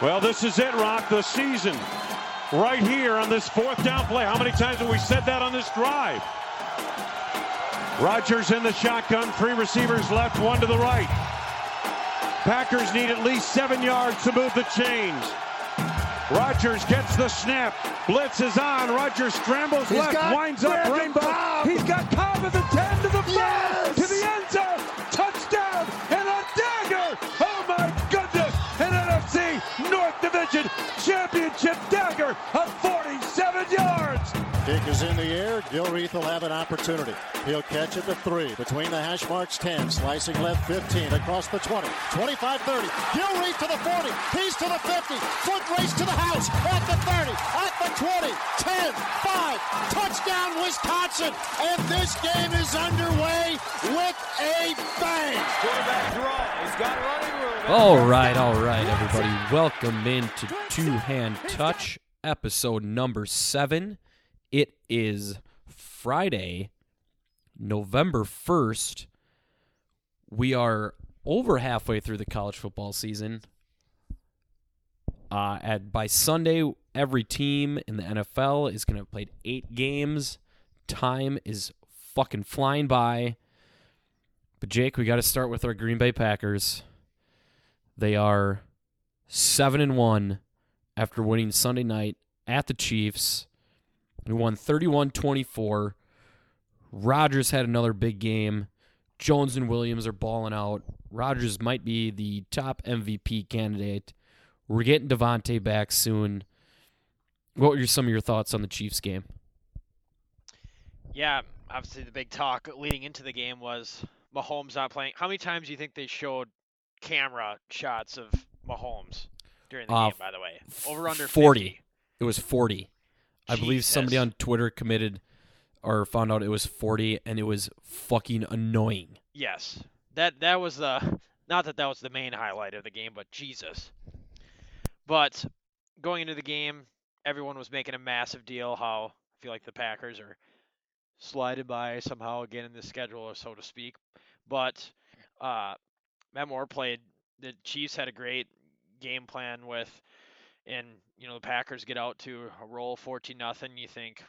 Well, this is it, Rock, the season. Right here on this fourth down play. How many times have we said that on this drive? Rodgers in the shotgun, three receivers left, one to the right. Packers need at least seven yards to move the chains. Rodgers gets the snap. Blitz is on. Rodgers scrambles He's left, winds up Brandon rainbow. Cobb. He's got Cobb at the 10 to the 5 Dick is in the air. Gilreath will have an opportunity. He'll catch it the three. Between the hash marks 10. Slicing left 15. Across the 20. 25 30. Gilreath to the 40. He's to the 50. Foot race to the house. At the 30. At the 20. 10. 5. Touchdown Wisconsin. And this game is underway with a bang. All right, all right, everybody. Welcome into Two Hand Touch, episode number seven. It is Friday, November 1st. We are over halfway through the college football season. Uh, at by Sunday, every team in the NFL is going to have played eight games. Time is fucking flying by. But Jake, we got to start with our Green Bay Packers. They are seven and one after winning Sunday night at the Chiefs. We won 31-24. Rodgers had another big game. Jones and Williams are balling out. Rodgers might be the top MVP candidate. We're getting Davante back soon. What were some of your thoughts on the Chiefs game? Yeah, obviously the big talk leading into the game was Mahomes not playing. How many times do you think they showed camera shots of Mahomes during the Uh, game? By the way, over under 40. 50? It was 40. I believe somebody on Twitter committed or found out it was 40 and it was fucking annoying. Yes, that that was the not that that was the main highlight of the game, but Jesus. But going into the game, everyone was making a massive deal how I feel like the Packers are slided by somehow again in the schedule, so to speak. But uh, Matt Moore played. The Chiefs had a great game plan with, and you know the Packers get out to a roll 14 nothing. You think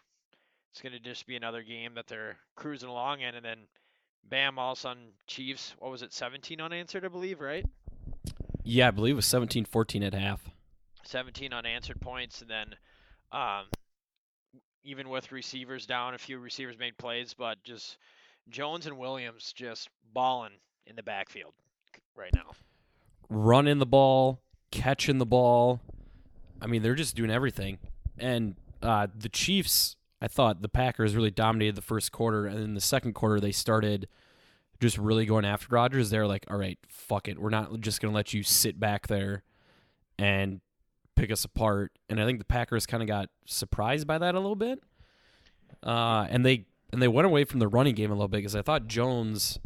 it's going to just be another game that they're cruising along in, and then bam, all of a sudden Chiefs. What was it, 17 unanswered, I believe, right? Yeah, I believe it was 17-14 at half. 17 unanswered points, and then um, even with receivers down, a few receivers made plays, but just Jones and Williams just balling in the backfield right now. Running the ball, catching the ball. I mean, they're just doing everything. And uh, the Chiefs, I thought the Packers really dominated the first quarter, and in the second quarter they started just really going after Rodgers. They're like, "All right, fuck it, we're not just gonna let you sit back there and pick us apart." And I think the Packers kind of got surprised by that a little bit, uh, and they and they went away from the running game a little bit because I thought Jones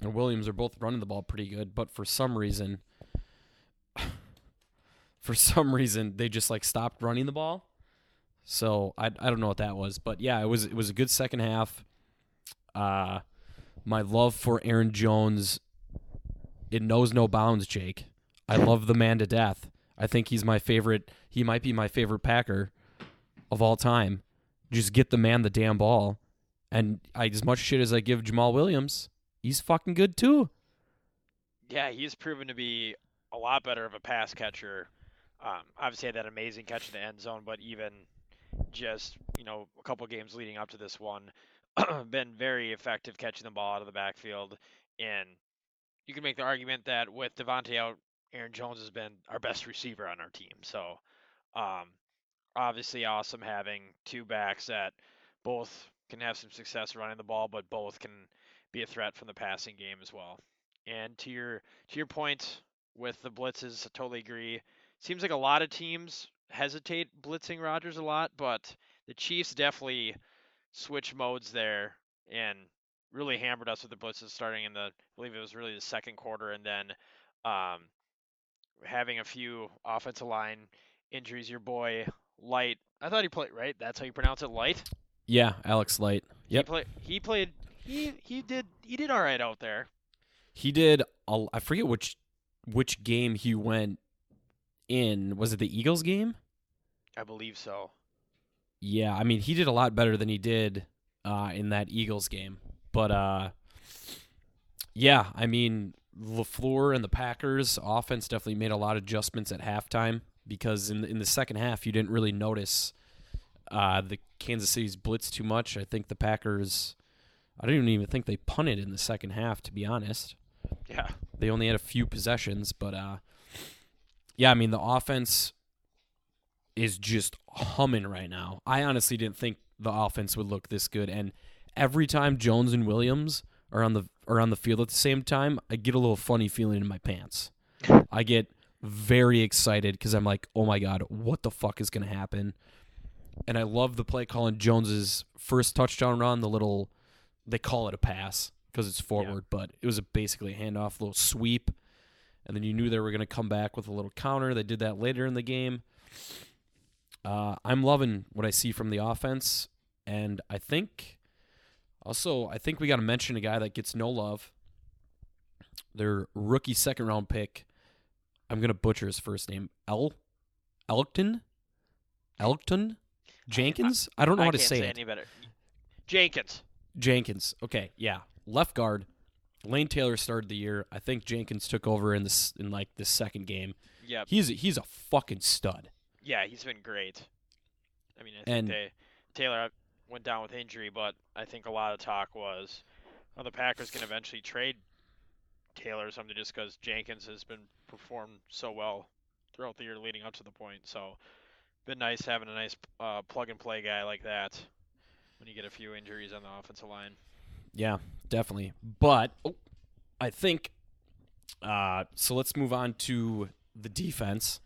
and Williams are both running the ball pretty good, but for some reason, for some reason they just like stopped running the ball. So I I don't know what that was, but yeah, it was it was a good second half. Uh my love for Aaron Jones it knows no bounds, Jake. I love the man to death. I think he's my favorite. He might be my favorite Packer of all time. Just get the man the damn ball. And I, as much shit as I give Jamaal Williams, he's fucking good too. Yeah, he's proven to be a lot better of a pass catcher. Um, obviously, had that amazing catch in the end zone, but even just you know a couple games leading up to this one, been very effective catching the ball out of the backfield. And you can make the argument that with Davante out, Aaron Jones has been our best receiver on our team. So, um, obviously, awesome having two backs that both can have some success running the ball, but both can be a threat from the passing game as well. And to your to your point with the blitzes, I totally agree. Seems like a lot of teams hesitate blitzing Rodgers a lot, but the Chiefs definitely switch modes there and really hammered us with the blitzes starting in the I believe it was really the second quarter and then um, having a few offensive line injuries. Your boy Light, I thought he played right. That's how you pronounce it, Light. Yeah, Alex Light. Yep. He, play, he played. He he did he did all right out there. He did. A, I forget which which game he went in was it the Eagles game? I believe so. Yeah, I mean he did a lot better than he did uh, in that Eagles game. But uh, yeah, I mean LaFleur and the Packers offense definitely made a lot of adjustments at halftime because in the, in the second half you didn't really notice uh, the Kansas City's blitz too much. I think the Packers. I don't even think they punted in the second half, to be honest. Yeah. They only had a few possessions, but uh, yeah, I mean the offense is just humming right now. I honestly didn't think the offense would look this good, and every time Jones and Williams are on the are on the field at the same time, I get a little funny feeling in my pants. I get very excited because I'm like, oh my god, what the fuck is gonna happen? And I love the play calling Jones's first touchdown run, the little they call it a pass because it's forward, but it was a basically a handoff, little sweep, and then you knew they were going to come back with a little counter. They did that later in the game. Uh, I'm loving what I see from the offense, and I think also I think we got to mention a guy that gets no love. Their rookie second round pick. I'm gonna butcher his first name. El, Elkton, Elkton, Jenkins. I don't know I how to say say it. any better. Jenkins. Jenkins. Okay, yeah, left guard. Lane Taylor started the year. I think Jenkins took over in this in like the second game. Yeah, He's he's a fucking stud. Yeah, he's been great. I mean, I think And- they Taylor went down with injury, but I think a lot of talk was, well, the Packers can eventually trade Taylor or something just because Jenkins has been performed so well throughout the year leading up to the point. So, been nice having a nice uh, plug and play guy like that when you get a few injuries on the offensive line. Yeah, definitely. But oh, I think uh, so. Let's move on to the defense.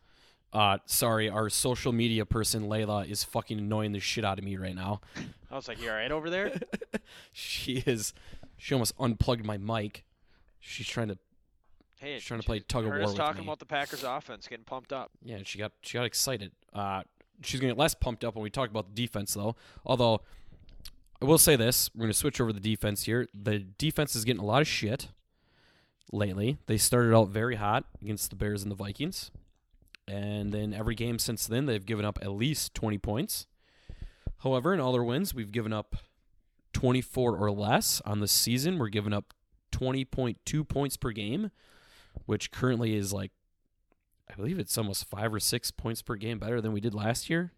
Uh, sorry, our social media person Layla is fucking annoying the shit out of me right now. I was like, "You all right over there?" she is. She almost unplugged my mic. She's trying to. Hey, She's trying to play tug of war us with talking me. about the Packers offense, getting pumped up. Yeah, she got she got excited. Uh, she's gonna get less pumped up when we talk about the defense, though. Although I will say this, we're gonna switch over the defense here. The defense is getting a lot of shit lately. They started out very hot against the Bears and the Vikings, and then every game since then they've given up at least twenty points. However, in all their wins, we've given up twenty four or less on the season. We're giving up twenty point two points per game, which currently is like I believe it's almost five or six points per game better than we did last year.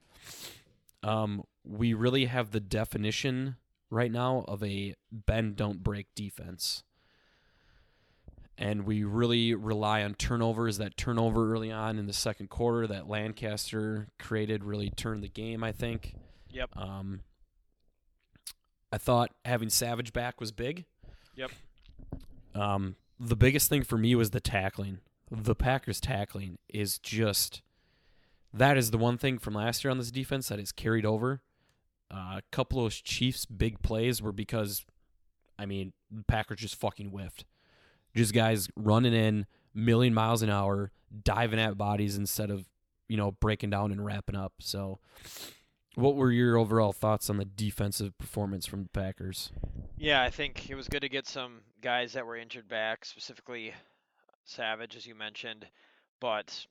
Um, we really have the definition right now of a bend don't break defense. And we really rely on turnovers. That turnover early on in the second quarter that Lancaster created really turned the game, I think. Yep. Um, I thought having Savage back was big. Yep. Um, the biggest thing for me was the tackling. The Packers tackling is just that is the one thing from last year on this defense that is carried over. Uh, a couple of Chiefs big plays were because, I mean, the Packers just fucking whiffed. Just guys running in million miles an hour, diving at bodies instead of, you know, breaking down and wrapping up. So, what were your overall thoughts on the defensive performance from the Packers? Yeah, I think it was good to get some guys that were injured back, specifically Savage, as you mentioned. But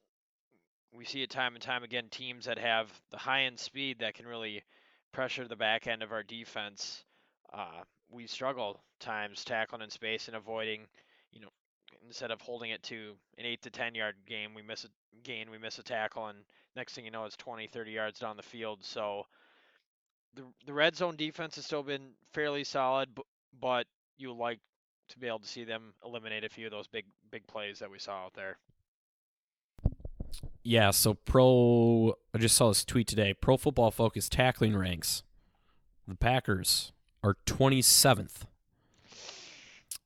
we see it time and time again teams that have the high end speed that can really pressure the back end of our defense. Uh, we struggle times tackling in space and avoiding, you know, instead of holding it to an 8 to 10 yard game, we miss a gain, we miss a tackle, and next thing you know, it's 20, 30 yards down the field. So the the red zone defense has still been fairly solid, but, but you like to be able to see them eliminate a few of those big big plays that we saw out there. Yeah, so pro I just saw this tweet today. Pro Football Focus tackling ranks. The Packers are 27th,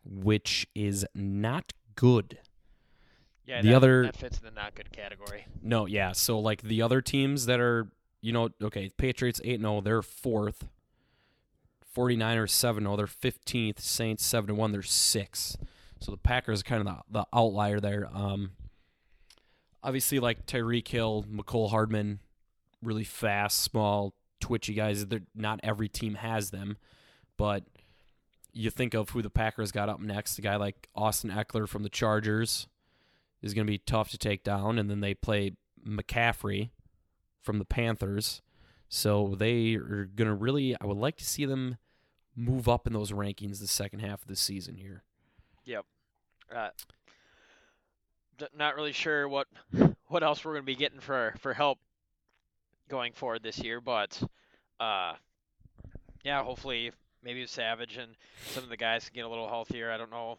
which is not good. Yeah, The that, other- that fits in the not good category. No, yeah. So like the other teams that are, you know, okay, Patriots 8 0, they're 4th. 49ers 7 0, they're 15th. Saints 7 1, they're 6th. So the Packers are kind of the, the outlier there. Um obviously like Tyreek Hill, Mecole Hardman, really fast, small, twitchy guys. They're not every team has them, but you think of who the Packers got up next, a guy like Austin Ekeler from the Chargers is going to be tough to take down. And then they play McCaffrey from the Panthers. So they are going to really, I would like to see them move up in those rankings the second half of the season here. Yep. Uh, not really sure what what else we're going to be getting for for help going forward this year, but uh, yeah, hopefully maybe Savage and some of the guys can get a little healthier. I don't know.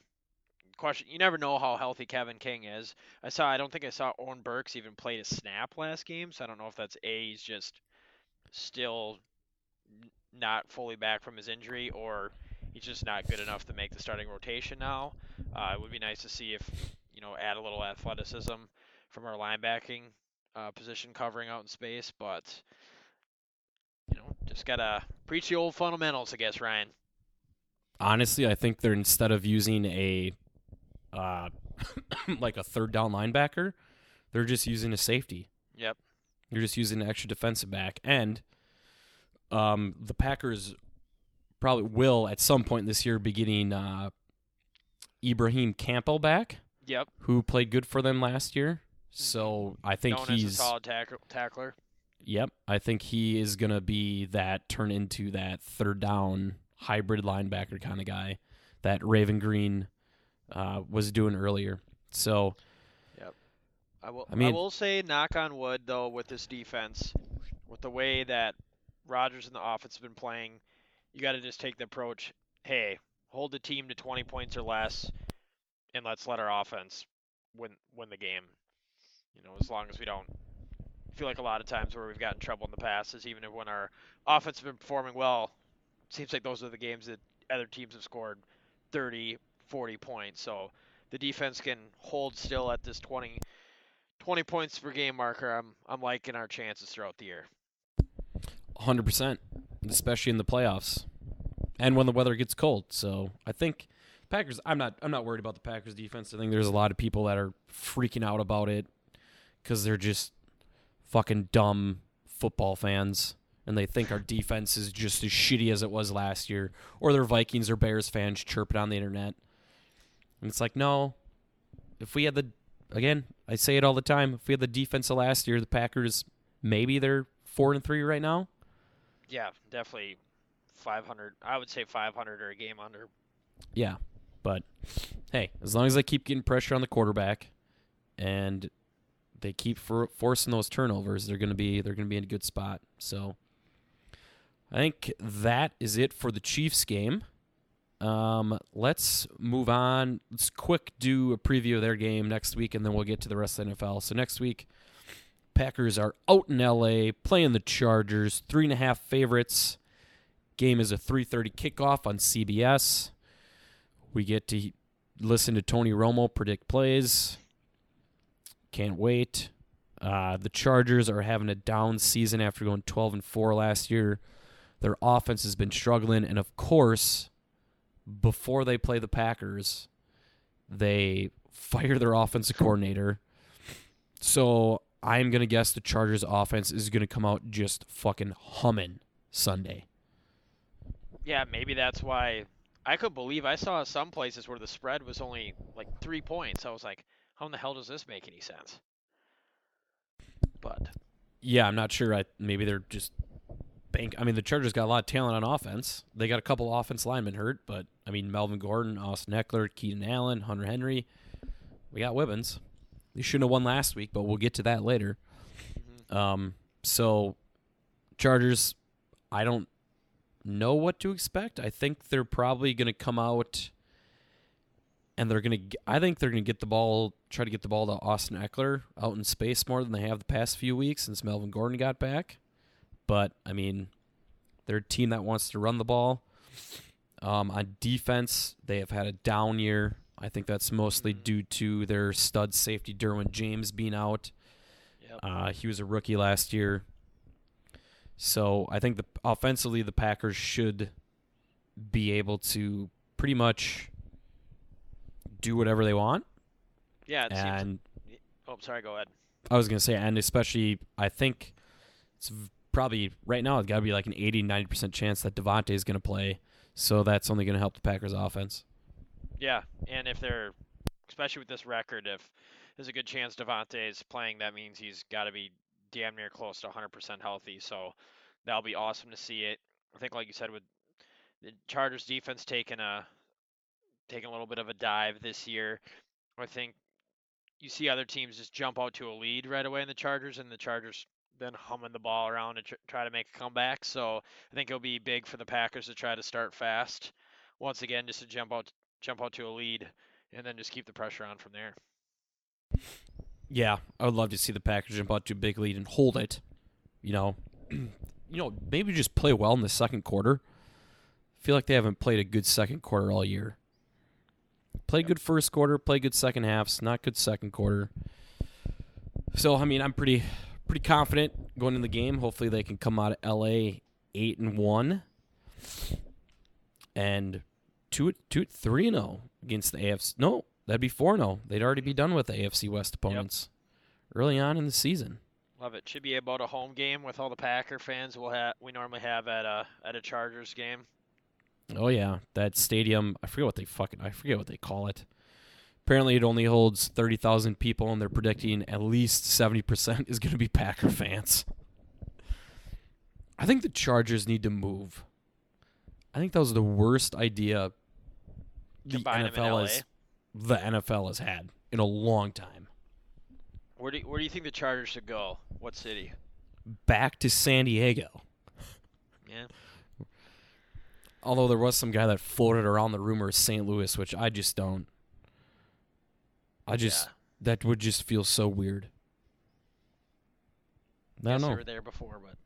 Question: You never know how healthy Kevin King is. I saw. I don't think I saw Oren Burks even played a snap last game, so I don't know if that's a he's just still not fully back from his injury, or he's just not good enough to make the starting rotation now. Uh, it would be nice to see if you know add a little athleticism from our linebacking uh, position covering out in space, but you know just gotta preach the old fundamentals, I guess, Ryan. Honestly, I think they're instead of using a uh, like a third down linebacker, they're just using a safety. Yep. You're just using an extra defensive back, and um, the Packers probably will at some point this year be getting uh, Ibraheim Campbell back, Yep. who played good for them last year. So I think Known as a he's solid tackle- tackler. Yep, I think he is gonna be that turn into that third down hybrid linebacker kind of guy that Raven Greene uh, was doing earlier. So yep. I will. I I, will say, knock on wood, though, with this defense, with the way that Rodgers and the offense have been playing, you got to just take the approach. Hey, hold the team to 20 points or less, and let's let our offense win win the game. You know, as long as we don't feel like a lot of times where we've gotten trouble in the past is even when our offense has been performing well, seems like those are the games that other teams have scored 30, 40 points. So the defense can hold still at this 20 20 points per game marker, I'm I'm liking our chances throughout the year. 100%, especially in the playoffs and when the weather gets cold. So I think Packers. I'm not. I'm not worried about the Packers defense. I think there's a lot of people that are freaking out about it because they're just fucking dumb football fans. And they think our defense is just as shitty as it was last year, or they're Vikings or Bears fans chirping on the internet. And it's like, no. If we had the, again, I say it all the time. If we had the defense of last year, the Packers, maybe they're four and three right now. Yeah, definitely 500. I would say 500 or a game under. Yeah, but hey, as long as they keep getting pressure on the quarterback, and they keep for, forcing those turnovers, they're gonna be they're gonna be in a good spot. So, I think that is it for the Chiefs game. Um, let's move on. Let's quick do a preview of their game next week, and then we'll get to the rest of the NFL. So next week, Packers are out in LA playing the Chargers, three and a half favorites. Game is a 3:30 kickoff on CBS. We get to listen to Tony Romo predict plays. Can't wait. Uh, the Chargers are having a down season after going 12 and 4 last year. Their offense has been struggling, and of course, before they play the Packers, they fire their offensive coordinator. So I'm gonna guess the Chargers offense is gonna come out just fucking humming Sunday. Yeah, maybe that's why I could believe I saw some places where the spread was only like three points. I was like, how in the hell does this make any sense? But Yeah, I'm not sure. I maybe they're just bank. I mean, the Chargers got a lot of talent on offense. They got a couple offense linemen hurt, but I mean, Melvin Gordon, Austin Ekeler, Keenan Allen, Hunter Henry. We got Wibbins. They shouldn't have won last week, but we'll get to that later. Um, so Chargers, I don't know what to expect. I think they're probably going to come out and they're going to I think they're going to get the ball try to get the ball to Austin Ekeler out in space more than they have the past few weeks since Melvin Gordon got back. But I mean, they're a team that wants to run the ball. Um, on defense, they have had a down year. I think that's mostly due to their stud safety Derwin James being out. Yep. Uh, he was a rookie last year. So I think the offensively the Packers should be able to pretty much do whatever they want. yeah, it seems. And Oh, sorry. Go ahead. I was gonna say, and especially I think it's probably right now it's got to be like an 80, 90 percent chance that Davante is gonna play. So that's only gonna help the Packers offense. Yeah, and if they're, especially with this record, if there's a good chance Davante is playing. That means he's got to be damn near close to 100% healthy. So that'll be awesome to see it. I think, like you said, with the Chargers defense taking a taking a little bit of a dive this year, I think you see other teams just jump out to a lead right away in the Chargers, and the Chargers then humming the ball around to try to make a comeback. So I think it'll be big for the Packers to try to start fast. Once again, just to jump out jump out to a lead and then just keep the pressure on from there. Yeah, I would love to see the Packers jump out to a big lead and hold it. You know, you know, maybe just play well in the second quarter. I feel like they haven't played a good second quarter all year. Play good first quarter, play good second halves, not good second quarter. So I mean, I'm pretty pretty confident going in the game. Hopefully, they can come out of LA eight and one, and two two three and zero against the AFC. No, that'd be four and zero. They'd already be done with the AFC West opponents early on in the season. Love it. Should be about a home game with all the Packer fans we'll have we normally have at a at a Chargers game. Oh yeah, that stadium. I forget what they fucking. I forget what they call it. Apparently, it only holds thirty thousand people, and they're predicting at least seventy percent is going to be Packer fans. I think the Chargers need to move. I think that was the worst idea the Combine NFL LA. has the NFL has had in a long time. Where do you, where do you think the Chargers should go? What city? Back to San Diego. Yeah. Although there was some guy that floated around the rumor of St. Louis, which I just don't. I just Yeah. that would just feel so weird. I don't Guess they know. were there before, but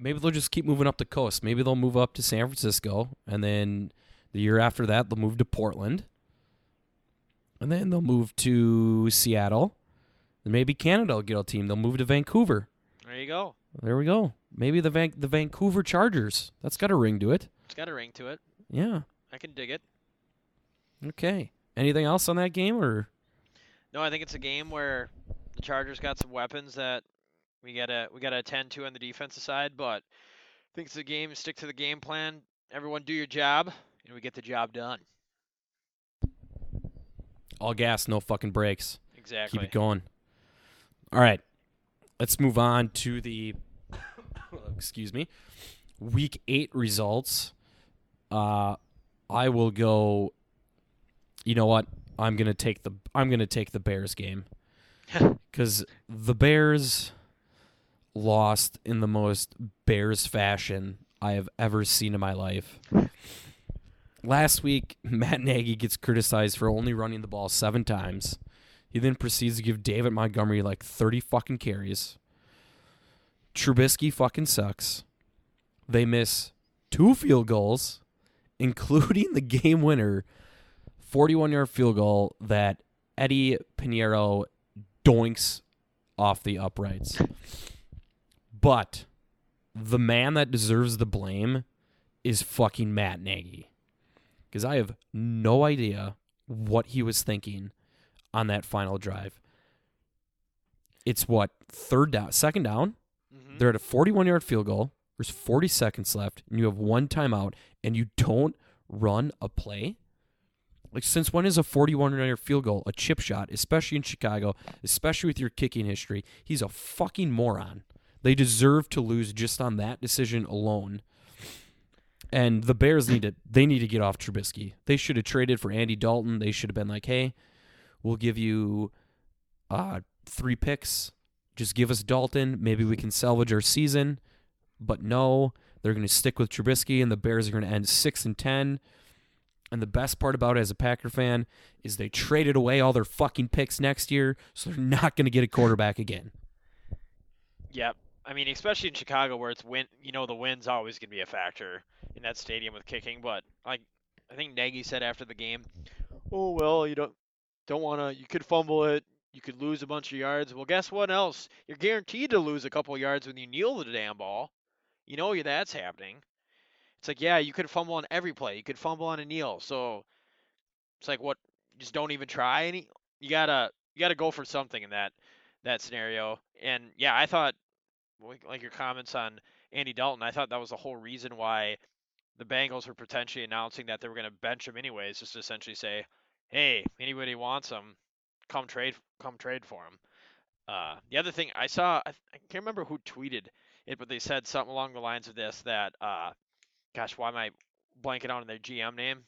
Maybe they'll just keep moving up the coast. Maybe they'll move up to San Francisco, and then the year after that they'll move to Portland, and then they'll move to Seattle. And maybe Canada will get a team. They'll move to Vancouver. there you go. There we go. Maybe the Van- the Vancouver Chargers. That's got a ring to it. It's got a ring to it. Yeah. I can dig it. Okay. Anything else on that game or? No, I think it's a game where the Chargers got some weapons that we gotta we gotta attend to on the defensive side, but I think it's a game. Stick to the game plan. Everyone do your job, and we get the job done. All gas, no fucking brakes. Exactly. Keep it going. All right. Let's move on to the excuse me. Week 8 results. Uh I will go You know what? I'm going to take the I'm going to take the Bears game. Cuz the Bears lost in the most Bears fashion I have ever seen in my life. Last week, Matt Nagy gets criticized for only running the ball seven times. He then proceeds to give David Montgomery like 30 fucking carries. Trubisky fucking sucks. They miss two field goals, including the game winner 41 yard field goal that Eddy Piñeiro doinks off the uprights. But the man that deserves the blame is fucking Matt Nagy. Because I have no idea what he was thinking on that final drive. It's what, third down, second down? Mhm. They're at a 41 yard field goal. There's 40 seconds left, and you have one timeout, and you don't run a play? Like, since when is a 41 yard field goal a chip shot, especially in Chicago, especially with your kicking history? He's a fucking moron. They deserve to lose just on that decision alone. And the Bears need to they need to get off Trubisky. They should have traded for Andy Dalton. They should have been like, "Hey, we'll give you uh, three picks. Just give us Dalton. Maybe we can salvage our season." But no, they're going to stick with Trubisky, and the Bears are going to end six and ten. And the best part about it as a Packer fan is they traded away all their fucking picks next year, so they're not going to get a quarterback again. Yep. I mean, especially in Chicago where it's win, you know, the wind's always going to be a factor in that stadium with kicking. But like, I think Nagy said after the game, "Oh well, you don't don't want to. You could fumble it. You could lose a bunch of yards. Well, guess what else? You're guaranteed to lose a couple yards when you kneel the damn ball. You know that's happening. It's like, yeah, you could fumble on every play. You could fumble on a kneel. So it's like, what? Just don't even try any. You gotta you gotta go for something in that that scenario. And yeah, I thought like your comments on Andy Dalton, I thought that was the whole reason why the Bengals were potentially announcing that they were going to bench him anyways, just to essentially say, hey, anybody wants him, come trade come trade for him. Uh, the other thing I saw, I, I can't remember who tweeted it, but they said something along the lines of this that, uh, gosh, why am I blanking out on their GM name?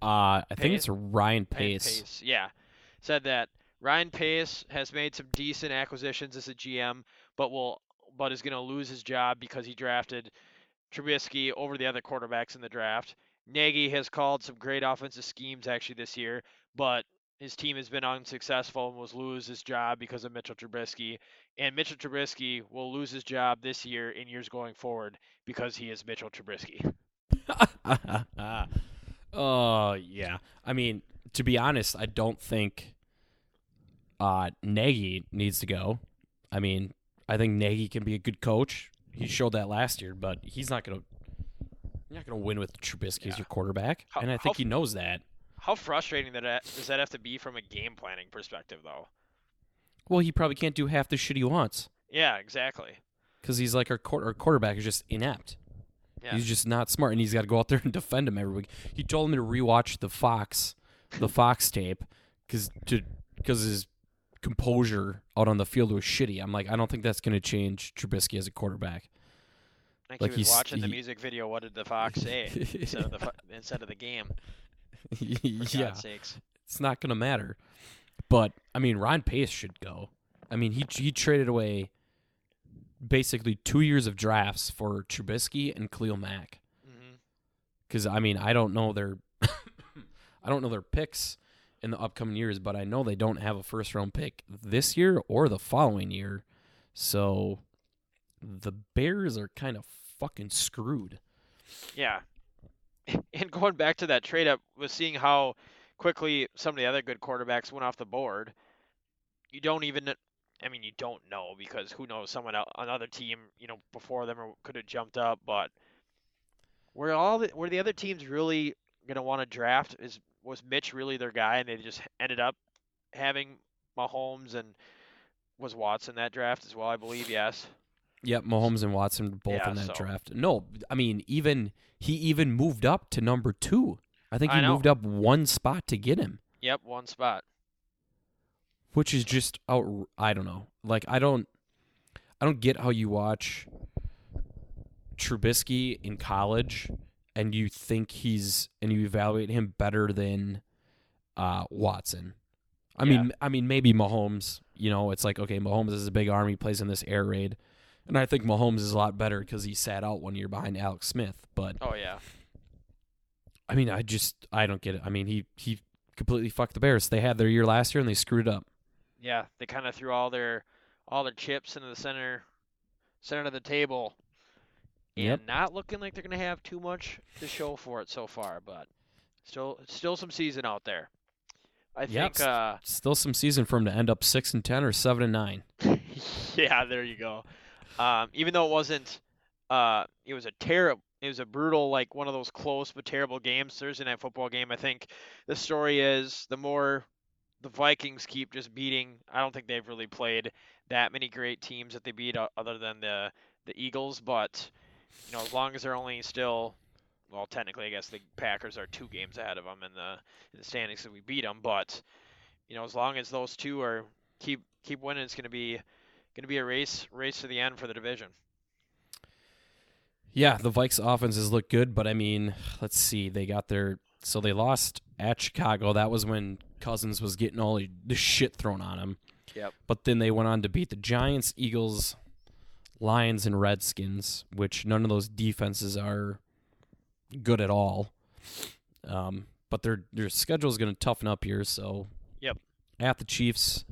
Uh, I think it's Ryan Ryan Pace. Yeah, said that Ryan Pace has made some decent acquisitions as a GM, but will but is going to lose his job because he drafted Trubisky over the other quarterbacks in the draft. Nagy has called some great offensive schemes actually this year, but his team has been unsuccessful and will lose his job because of Mitchell Trubisky. And Mitchell Trubisky will lose his job this year and years going forward because he is Mitchell Trubisky. oh yeah. I mean, to be honest, I don't think uh, Nagy needs to go. I mean, I think Nagy can be a good coach. He showed that last year, but he's not gonna. You're not gonna win with Trubisky as your quarterback, How- and I think f- he knows that. How frustrating that does that have to be from a game planning perspective, though? Well, he probably can't do half the shit he wants Yeah, exactly. because he's like our, our quarterback is just inept. Yeah. He's just not smart, and he's got to go out there and defend him every week. He told him to rewatch the Fox, the Fox tape, because to because his composure out on the field was shitty. I'm like, I don't think that's going to change Trubisky as a quarterback. Like, Like he was watching the music video. What did the fox say instead of the instead of the game? Yeah, it's not going to matter. But I mean, Ryan Pace should go. I mean, he he traded away basically two years of drafts for Trubisky and Khalil Mack. Mm-hmm. because I mean I don't know their I don't know their picks in the upcoming years, but I know they don't have a first round pick this year or the following year. So the Bears are kind of fucking screwed. Yeah. And going back to that trade up, was seeing how quickly some of the other good quarterbacks went off the board. You don't even, I mean, you don't know because who knows? Someone else, another team, you know, before them could have jumped up. But were all the, were the other teams really gonna want to draft? Is was Mitch really their guy, and they just ended up having Mahomes and was Watson that draft as well? I believe yes. Yep, Mahomes and Watson both Yeah, in that so- draft. No, I mean even he even moved up to number two. I think he know. moved up one spot to get him, Yep, one spot. which is just out. I don't know. Like I don't, I don't get how you watch Trubisky in college and you think he's and you evaluate him better than uh, Watson. I Yeah. mean, I mean maybe Mahomes. You know, it's like okay, Mahomes is a big arm. He plays in this air raid, and I think Mahomes is a lot better because he sat out one year behind Alex Smith. But Oh yeah. I mean, I just I don't get it. I mean, he he completely fucked the Bears. They had their year last year and they screwed it up. Yeah, they kind of threw all their all their chips into the center center of the table, and Yep. not looking like they're gonna have too much to show for it so far. But still, still some season out there. I Yep. think. Uh, Still some season for him to end up six and ten or seven and nine. yeah, there you go. Um, even though it wasn't, uh, it was a terrible, it was a brutal, like one of those close but terrible games. Thursday night football game. I think the story is the more the Vikings keep just beating. I don't think they've really played that many great teams that they beat other than the the Eagles. But you know, as long as they're only still, well, technically, I guess the Packers are two games ahead of them in the in the standings, so we beat them. But you know, as long as those two are keep keep winning, it's going to be going to be a race race to the end for the division. Yeah, the Vikes offenses look good, but I mean, let's see. They got their so they lost at Chicago. That was when Cousins was getting all the shit thrown on him. Yep. But then they went on to beat the Giants, Eagles, Lions, and Redskins, which none of those defenses are good at all. Um, but their their schedule is going to toughen up here. So Yep. at the Chiefs,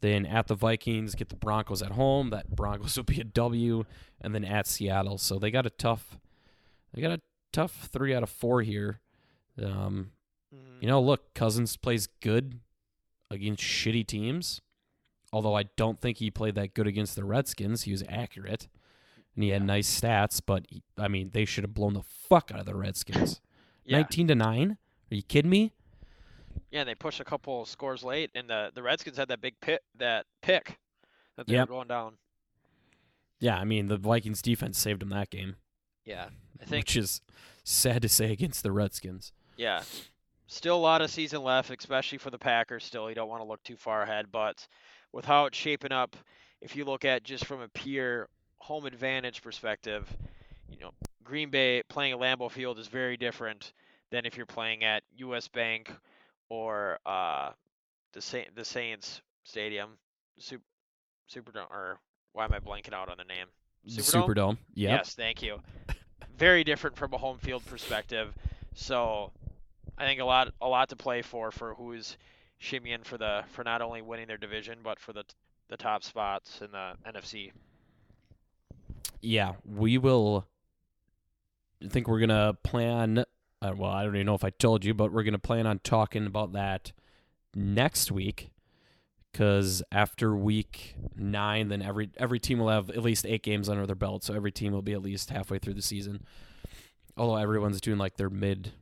then at the Vikings, get the Broncos at home. That Broncos will be a W, and then at Seattle. So they got a tough, they got a tough three out of four here. Um, Mhm. you know, look, Cousins plays good against shitty teams. Although I don't think he played that good against the Redskins. He was accurate, and he had nice stats. But he, I mean, they should have blown the fuck out of the Redskins. Yeah, Nineteen to nine. Are you kidding me? yeah. They pushed a couple scores late, and the the Redskins had that big pit that pick that they Yep. were going down. Yeah, I mean the Vikings defense saved them that game, Yeah, I think. which is sad to say against the Redskins. Yeah, still a lot of season left, especially for the Packers. Still, you don't want to look too far ahead, but with how it's shaping up, if you look at just from a pure home advantage perspective, you know, Green Bay playing at Lambeau Field is very different than if you're playing at U.S. Bank or uh, the Sa- the Saints Stadium, Super Superdome, or why am I blanking out on the name? Superdome. Superdome. Yep. Yes, thank you. Very different from a home field perspective. So I think a lot a lot to play for for who's shimmying for the for not only winning their division but for the the top spots in the NFC. Yeah, we will. I think we're gonna plan. Uh, well, I don't even know if I told you, but we're gonna plan on talking about that next week. Because after week nine, then every every team will have at least eight games under their belt, so every team will be at least halfway through the season. Although everyone's doing like their mid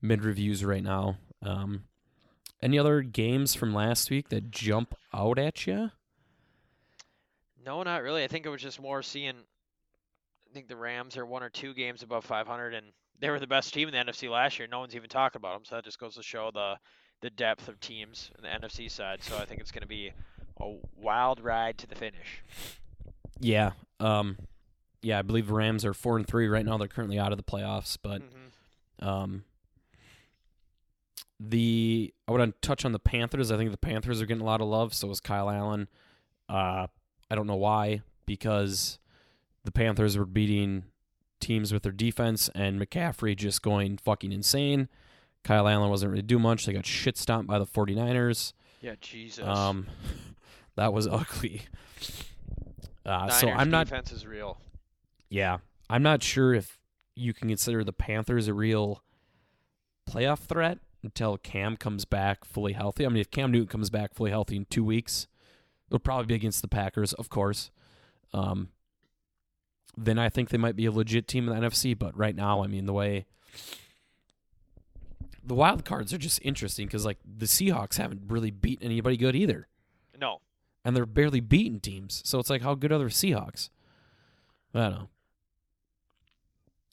mid reviews right now. Um, any other games from last week that jump out at you? No, not really. I think it was just more seeing. I think the Rams are one or two games above 500, and they were the best team in the NFC last year. No one's even talking about them, so that just goes to show the the depth of teams in the NFC side. So I think it's going to be a wild ride to the finish. Yeah. Um, yeah, I believe the Rams are four and three right now. They're currently out of the playoffs, but Mhm. um, the I want to touch on the Panthers. I think the Panthers are getting a lot of love. So is Kyle Allen. Uh, I don't know why because the Panthers were beating teams with their defense and McCaffrey just going fucking insane. Kyle Allen wasn't really do much. They got shit stomped by the 49ers. Yeah, Jesus. Um, that was ugly. Uh, so I'm not defense is real. yeah, I'm not sure if you can consider the Panthers a real playoff threat until Cam comes back fully healthy. I mean, if Cam Newton comes back fully healthy in two weeks, it'll probably be against the Packers, of course. Um, then I think they might be a legit team in the NFC. But right now, I mean, the way the wild cards are just interesting because like the Seahawks haven't really beaten anybody good either, No. and they're barely beating teams. So it's like, how good are the Seahawks? I don't know.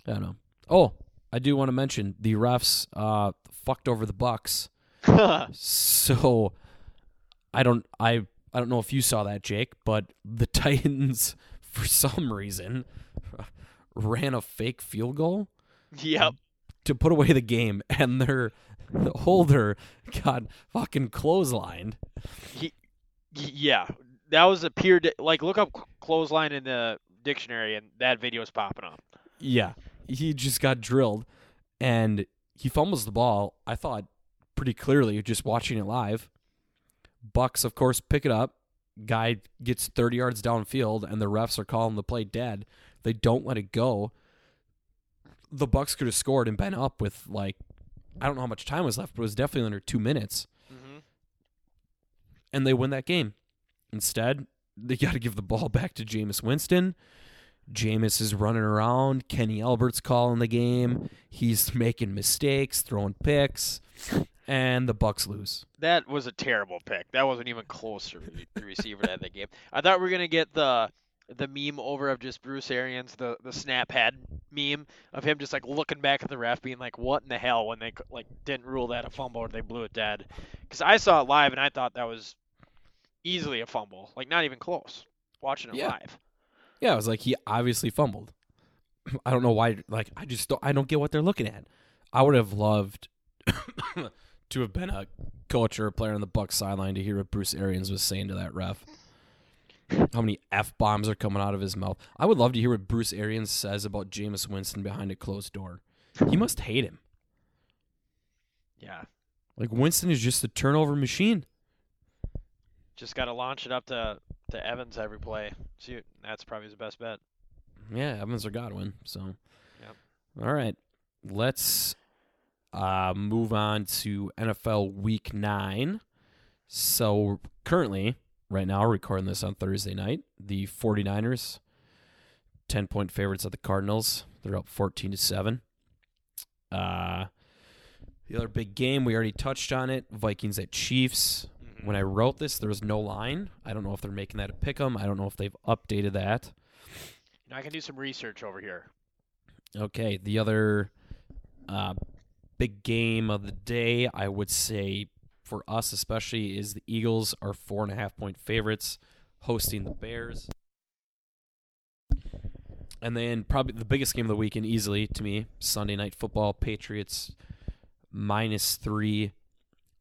I don't know. Oh, I do want to mention the refs uh, fucked over the Bucs. So I don't I I don't know if you saw that, Jake, but the Titans for some reason ran a fake field goal yep. to put away the game and their the holder got fucking clotheslined. He, yeah. That was a pure di- like look up clothesline in the dictionary and that video is popping up. Yeah. He just got drilled and he fumbles the ball. I thought pretty clearly just watching it live. Bucs, of course, pick it up. Guy gets 30 yards downfield, and the refs are calling the play dead. They don't let it go. The Bucs could have scored and been up with like I don't know how much time was left, but it was definitely under two minutes, hmm and they win that game. Instead, they got to give the ball back to Jameis Winston. Jameis is running around. Kenny Albert's calling the game. He's making mistakes, throwing picks, and the Bucs lose. That was a terrible pick. That wasn't even close to the receiver to have that game. I thought we were gonna get the the meme over of just Bruce Arians, the the snap head meme of him just like looking back at the ref, being like, "What in the hell?" when they like didn't rule that a fumble or they blew it dead. Because I saw it live and I thought that was easily a fumble, like not even close. Watching it Yeah. live. Yeah, I was like, he obviously fumbled. I don't know why. Like, I just don't, I don't get what they're looking at. I would have loved to have been a coach or a player on the Buc sideline to hear what Bruce Arians was saying to that ref. How many f bombs are coming out of his mouth? I would love to hear what Bruce Arians says about Jameis Winston behind a closed door. He must hate him. Yeah. Like Winston is just a turnover machine. Just got to launch it up to to Evans every play. See, that's probably his best bet. Yeah, Evans or Godwin. So, Yep. all right, let's uh, move on to NFL Week Nine. So currently, right now, recording this on Thursday night. The 49ers, ten point favorites at the Cardinals. They're up fourteen to seven. Uh, the other big game we already touched on it. Vikings at Chiefs. When I wrote this, there was no line. I don't know if they're making that a pick 'em. I don't know if they've updated that. Now I can do some research over here. Okay, the other uh, big game of the day, I would say for us especially, is the Eagles are four and a half point favorites hosting the Bears. And then probably the biggest game of the weekend, easily to me, Sunday night football, Patriots minus three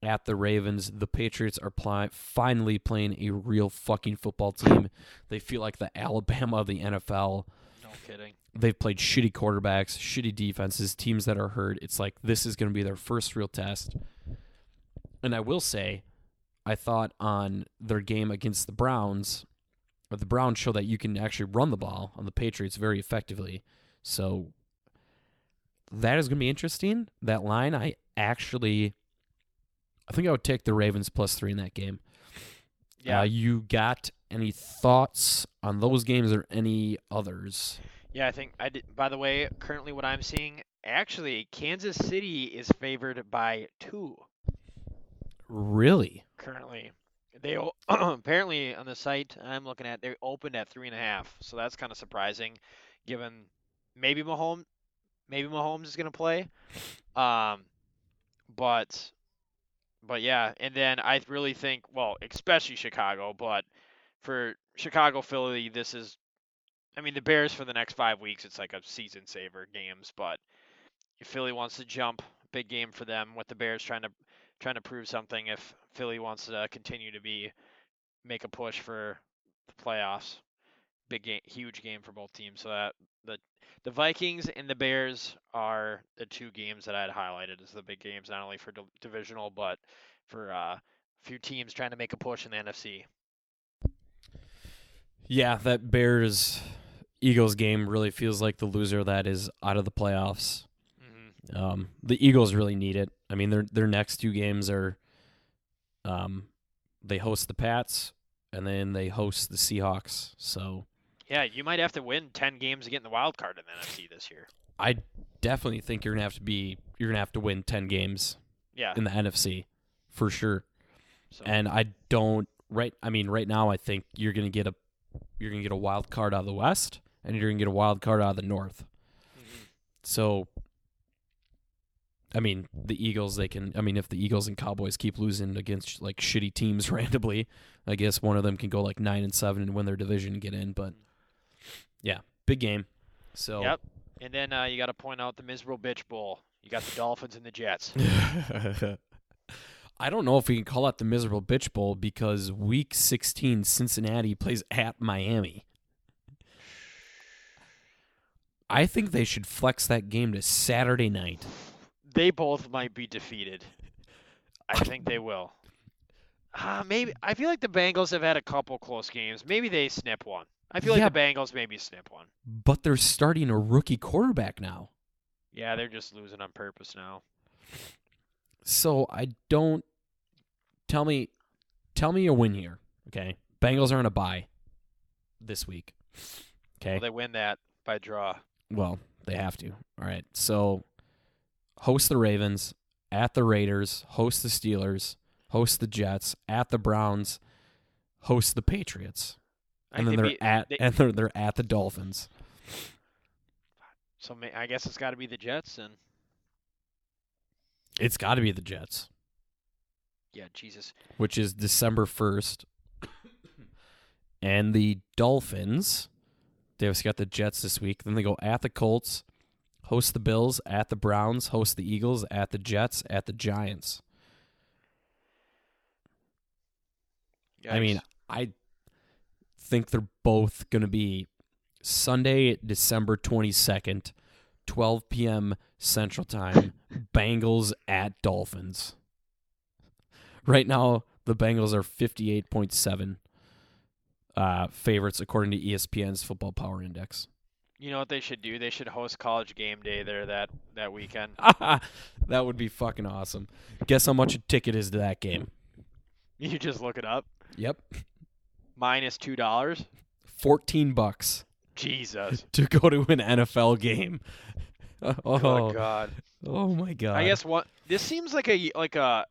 at the Ravens. The Patriots are pli- finally playing a real fucking football team. They feel like the Alabama of the NFL. No kidding. They've played shitty quarterbacks, shitty defenses, teams that are hurt. It's like this is going to be their first real test. And I will say, I thought on their game against the Browns, or the Browns show that you can actually run the ball on the Patriots very effectively. So that is going to be interesting. That line, I actually, I think I would take the Ravens plus three in that game. Yeah. Uh, you got any thoughts on those games or any others? Yeah, I think I did. By the way, currently what I'm seeing, actually, Kansas City is favored by two. Really? Currently, they apparently on the site I'm looking at, they opened at three and a half. So that's kind of surprising, given maybe Mahomes, maybe Mahomes is going to play. Um, but, but yeah, and then I really think, well, especially Chicago, but for Chicago, Philly, this is, I mean, the Bears for the next five weeks, it's like a season saver games, but if Philly wants to jump, big game for them with the Bears trying to trying to prove something if Philly wants to continue to be make a push for the playoffs. Big game, huge game for both teams. So that the the Vikings and the Bears are the two games that I had highlighted as the big games, not only for divisional but for uh, a few teams trying to make a push in the NFC. Yeah, that Bears Eagles game really feels like the loser that is out of the playoffs. hmm Um, the Eagles really need it. I mean, their their next two games are, um, they host the Pats and then they host the Seahawks. So Yeah, you might have to win ten games to get in the wild card in the NFC this year. I definitely think you're gonna have to be you're gonna have to win ten games Yeah. in the NFC for sure. So, And I don't right. I mean, right now I think you're gonna get a you're gonna get a wild card out of the West and you're gonna get a wild card out of the North. mhm. So, I mean, the Eagles, they can. I mean, if the Eagles and Cowboys keep losing against like shitty teams randomly, I guess one of them can go like nine and seven and win their division and get in. But yeah, big game. So Yep. And then uh, you got to point out the miserable bitch bowl. You got the Dolphins and the Jets. I don't know if we can call it the miserable bitch bowl because week 16 Cincinnati plays at Miami. I think they should flex that game to Saturday night. They both might be defeated. I think they will. Uh, maybe I feel like the Bengals have had a couple close games. Maybe they snip one. I feel Yeah. like the Bengals maybe snip one. But they're starting a rookie quarterback now. Yeah, they're just losing on purpose now. So I don't tell me tell me a win here. Okay. Bengals are on a bye this week. Okay. Well, they win that by draw. Well, they have to. All right. So host the Ravens at the Raiders, host the Steelers, host the Jets at the Browns, host the Patriots. And then they're they at they- and they're, they're at the Dolphins. so I guess it's got to be the Jets and It's got to be the Jets, yeah, Jesus. which is December 1st. and the Dolphins, they've got the Jets this week. Then they go at the Colts, host the Bills, at the Browns, host the Eagles, at the Jets, at the Giants. I mean, I think they're both going to be Sunday, December 22nd, 12 p.m. Central Time, Bengals at Dolphins. Right now, the Bengals are 58.7 uh, favorites according to ESPN's Football Power Index. you know what they should do? They should host college game day there that that weekend. that would be fucking awesome. Guess how much a ticket is to that game? You just look it up. Yep. Minus two dollars. 14 bucks Jesus. to go to an NFL game. Oh Oh, God. oh my god. I guess what this seems like a like a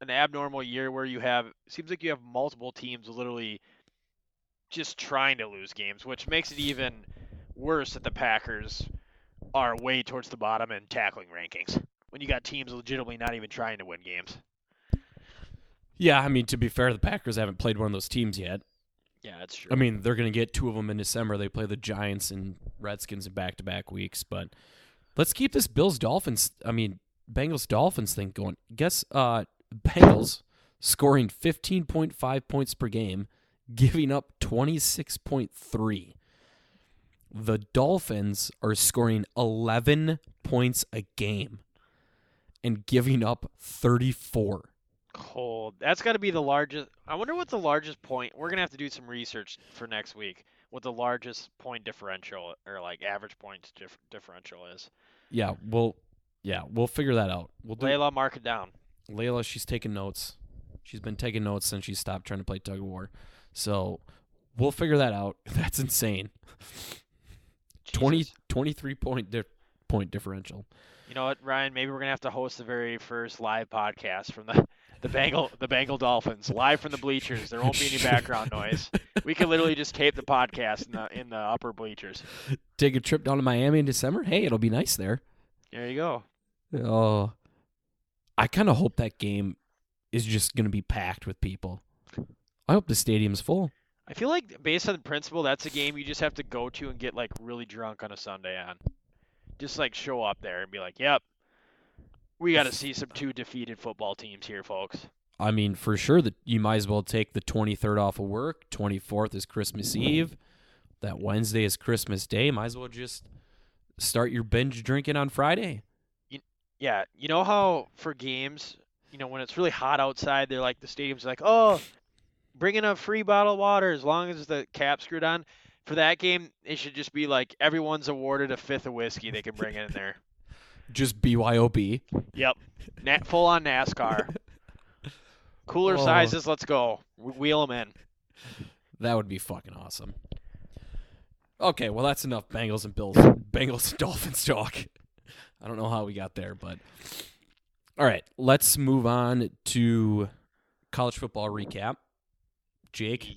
an abnormal year where you have seems like you have multiple teams literally just trying to lose games, which makes it even worse that the Packers are way towards the bottom in tackling rankings. when you got teams legitimately not even trying to win games. Yeah, I mean to be fair, the Packers haven't played one of those teams yet. Yeah, that's true. I mean, they're going to get two of them in December. They play the Giants and Redskins in back-to-back weeks, but let's keep this Bills Dolphins, I mean, Bengals Dolphins thing going. Guess uh Bengals scoring 15.5 points per game, giving up 26.3. The Dolphins are scoring 11 points a game and giving up 34. Cold. That's got to be the largest. I wonder what the largest point. We're gonna have to do some research for next week. What the largest point differential or like average points dif- differential is. Yeah, we'll yeah, we'll figure that out. We'll do Layla, mark it down. Layla, she's taking notes. She's been taking notes since she stopped trying to play tug of war. So we'll figure that out. That's insane. 20, 23 point di- point differential. You know what, Ryan? Maybe we're gonna have to host the very first live podcast from the the Bengal the Bengal Dolphins live from the bleachers. There won't be any background noise. We could literally just tape the podcast in the in the upper bleachers. Take a trip down to Miami in December. Hey, it'll be nice there. There you go. Oh, I kind of hope that game is just going to be packed with people. I hope the stadium's full. I feel like based on the principle, that's a game you just have to go to and get like really drunk on a Sunday on. Just like show up there and be like, "Yep, we got to see some two defeated football teams here, folks." I mean, for sure that you might as well take the 23rd off of work. 24th is Christmas mm-hmm. Eve. That Wednesday is Christmas Day. Might as well just start your binge drinking on Friday. Yeah, you know how for games, you know when it's really hot outside, they're like the stadiums like, "Oh, bring in a free bottle of water as long as the cap's screwed on." For that game, it should just be like everyone's awarded a fifth of whiskey they can bring in there. Just BYOB. Yep. Na- full on NASCAR. Cooler Oh. sizes, let's go. Wheel them in. That would be fucking awesome. Okay, well that's enough Bengals and Bills, Bengals and Dolphins talk. I don't know how we got there, but all right, let's move on to college football recap. Jake,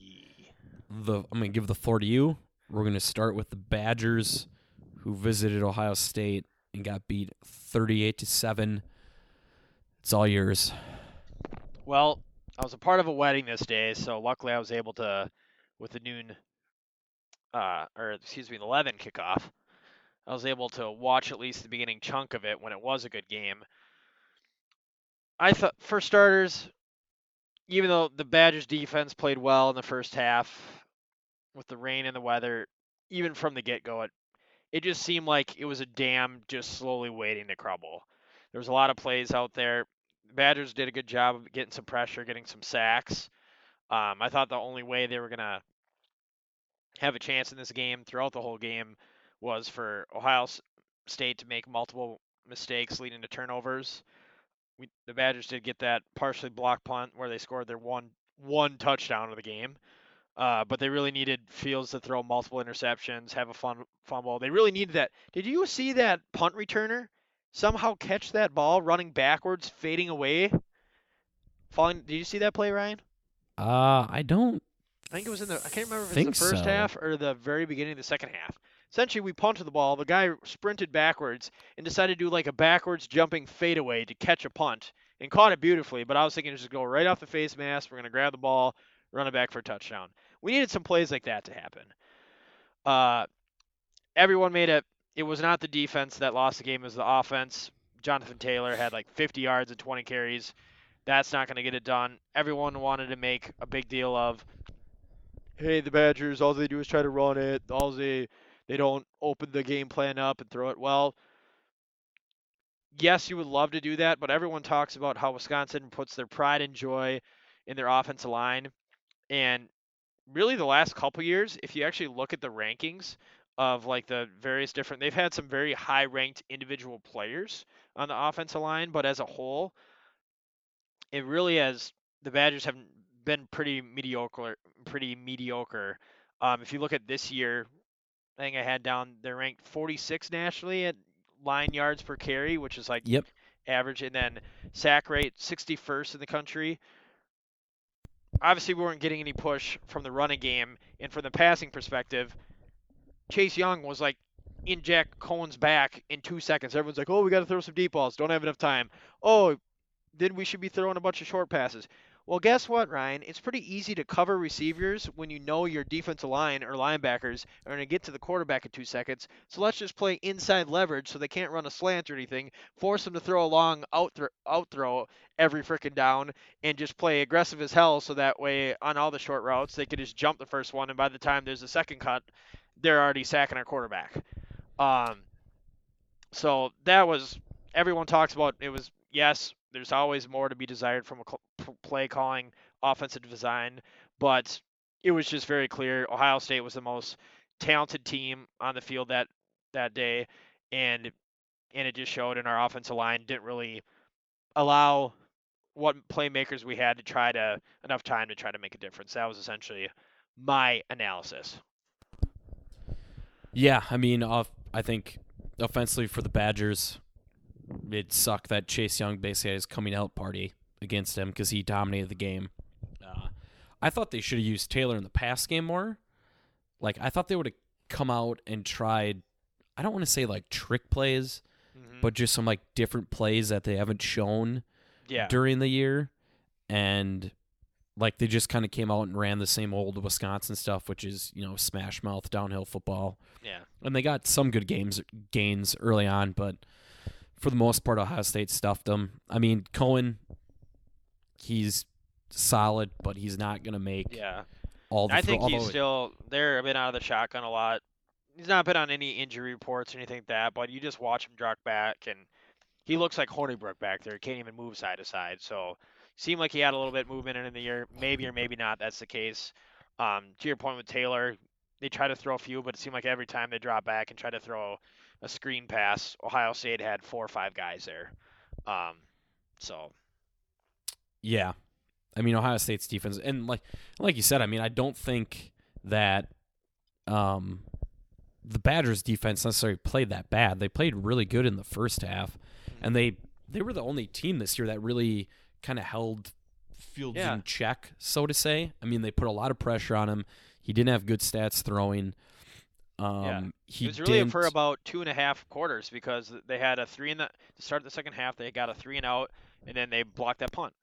the I'm gonna give the floor to you. We're gonna start with the Badgers, who visited Ohio State and got beat 38 to seven. It's all yours. Well, I was a part of a wedding this day, so luckily I was able to, with the noon, uh, or excuse me, the 11 kickoff, I was able to watch at least the beginning chunk of it when it was a good game. I thought, for starters, even though the Badgers defense played well in the first half, with the rain and the weather, even from the get-go, it it just seemed like it was a dam just slowly waiting to crumble. There was a lot of plays out there. Badgers did a good job of getting some pressure, getting some sacks. Um, I thought the only way they were gonna have a chance in this game throughout the whole game was for Ohio State to make multiple mistakes leading to turnovers. We, the Badgers did get that partially blocked punt where they scored their one one touchdown of the game. Uh, but they really needed Fields to throw multiple interceptions, have a fun fumble. They really needed that. Did you see that punt returner somehow catch that ball running backwards, fading away? Falling. Did you see that play, Ryan? Uh, I don't. I think it was in the. I can't remember if it was the first so. half or the very beginning of the second half. Essentially, we punted the ball. The guy sprinted backwards and decided to do like a backwards jumping fadeaway to catch a punt and caught it beautifully. But I was thinking, just go right off the face mask. We're gonna grab the ball, run it back for a touchdown. We needed some plays like that to happen. Uh, everyone made it. It was not the defense that lost the game; it was the offense. Jonathan Taylor had like 50 yards and 20 carries. That's not going to get it done. Everyone wanted to make a big deal of, hey, the Badgers, all they do is try to run it. All they they don't open the game plan up and throw it well. Yes, you would love to do that, but everyone talks about how Wisconsin puts their pride and joy in their offensive line. And really the last couple years, if you actually look at the rankings of like the various different they've had some very high ranked individual players on the offensive line, but as a whole, it really has the Badgers have been pretty mediocre pretty mediocre. Um, if you look at this year, I think I had down they're ranked 46 nationally at line yards per carry, which is like Yep. average, and then sack rate 61st in the country. Obviously, we weren't getting any push from the running game, and from the passing perspective, Chase Young was like in Jack Coan's back in two seconds. Everyone's like, "Oh, we got to throw some deep balls. Don't have enough time." Oh, then we should be throwing a bunch of short passes. Well, guess what, Ryan? It's pretty easy to cover receivers when you know your defensive line or linebackers are going to get to the quarterback in two seconds. So let's just play inside leverage so they can't run a slant or anything. Force them to throw a long out, out throw every freaking down and just play aggressive as hell so that way on all the short routes they could just jump the first one and by the time there's a second cut, they're already sacking our quarterback. Um, so that was everyone talks about. It was yes, there's always more to be desired from a play calling, offensive design, but it was just very clear Ohio State was the most talented team on the field that that day, and and it just showed in our offensive line didn't really allow what playmakers we had to try to enough time to try to make a difference. That was essentially my analysis. Yeah, I mean, off, I think offensively for the Badgers, it sucked that Chase Young basically had his coming out party against him because he dominated the game. Uh, I thought they should have used Taylor in the pass game more. Like I thought they would have come out and tried. I don't want to say like trick plays, mm-hmm. but just some like different plays that they haven't shown yeah. during the year, and like they just kind of came out and ran the same old Wisconsin stuff, which is you know smash mouth downhill football. Yeah, and they got some good games gains early on, but for the most part, Ohio State stuffed them. I mean, Coan, he's solid, but he's not going to make yeah. all the. I think throw, he's still there. Been out of the shotgun a lot. He's not been on any injury reports or anything like that. But you just watch him drop back, and he looks like Hornibrook back there. He can't even move side to side. So seemed like he had a little bit of movement in the year. Maybe or maybe not. That's the case. Um, to your point with Taylor, they try to throw a few, but it seemed like every time they drop back and try to throw a screen pass, Ohio State had four or five guys there. Um, so, yeah, I mean Ohio State's defense, and like like you said, I mean I don't think that um, the Badgers' defense necessarily played that bad. They played really good in the first half, and they they were the only team this year that really kind of held Fields yeah. in check, so to say. I mean, they put a lot of pressure on him. He didn't have good stats throwing. Um, yeah. He it was really didn't... for about two and a half quarters because they had a three in the to start of the second half. They got a three and out, and then they blocked that punt.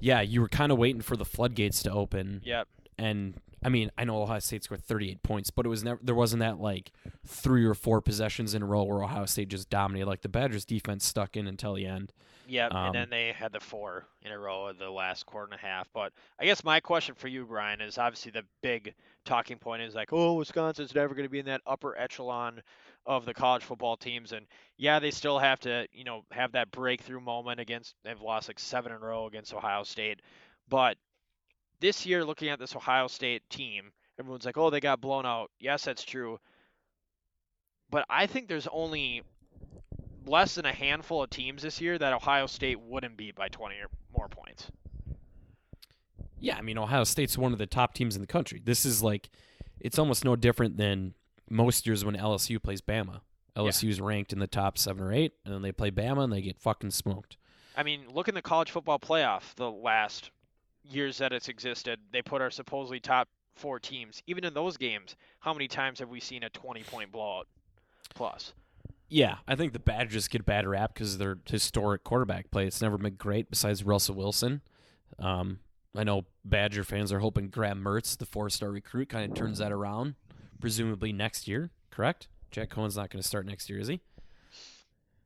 Yeah, you were kind of waiting for the floodgates to open. Yep. And I mean, I know Ohio State scored 38 points, but it was never there wasn't that like three or four possessions in a row where Ohio State just dominated. Like the Badgers defense stuck in until the end. Yep, um, and then they had the four in a row of the last quarter and a half. But I guess my question for you, Brian, is obviously the big talking point is like, oh, Wisconsin's never going to be in that upper echelon of the college football teams. And yeah, they still have to, you know, have that breakthrough moment against, they've lost like seven in a row against Ohio State. But this year, looking at this Ohio State team, everyone's like, oh, they got blown out. Yes, that's true. But I think there's only less than a handful of teams this year that Ohio State wouldn't beat by 20 or more points. Yeah, I mean Ohio State's one of the top teams in the country. This is like it's almost no different than most years when LSU plays Bama. LSU's yeah. ranked in the top 7 or 8 and then they play Bama and they get fucking smoked. I mean, look in the college football playoff the last years that it's existed. They put our supposedly top 4 teams. Even in those games, how many times have we seen a 20 point blowout plus? Yeah, I think the Badgers get a bad rap because their historic quarterback play. It's never been great besides Russell Wilson. Um, I know Badger fans are hoping Graham Mertz, the four-star recruit, kind of turns that around, presumably next year. Correct? Jack Coan's not going to start next year, is he?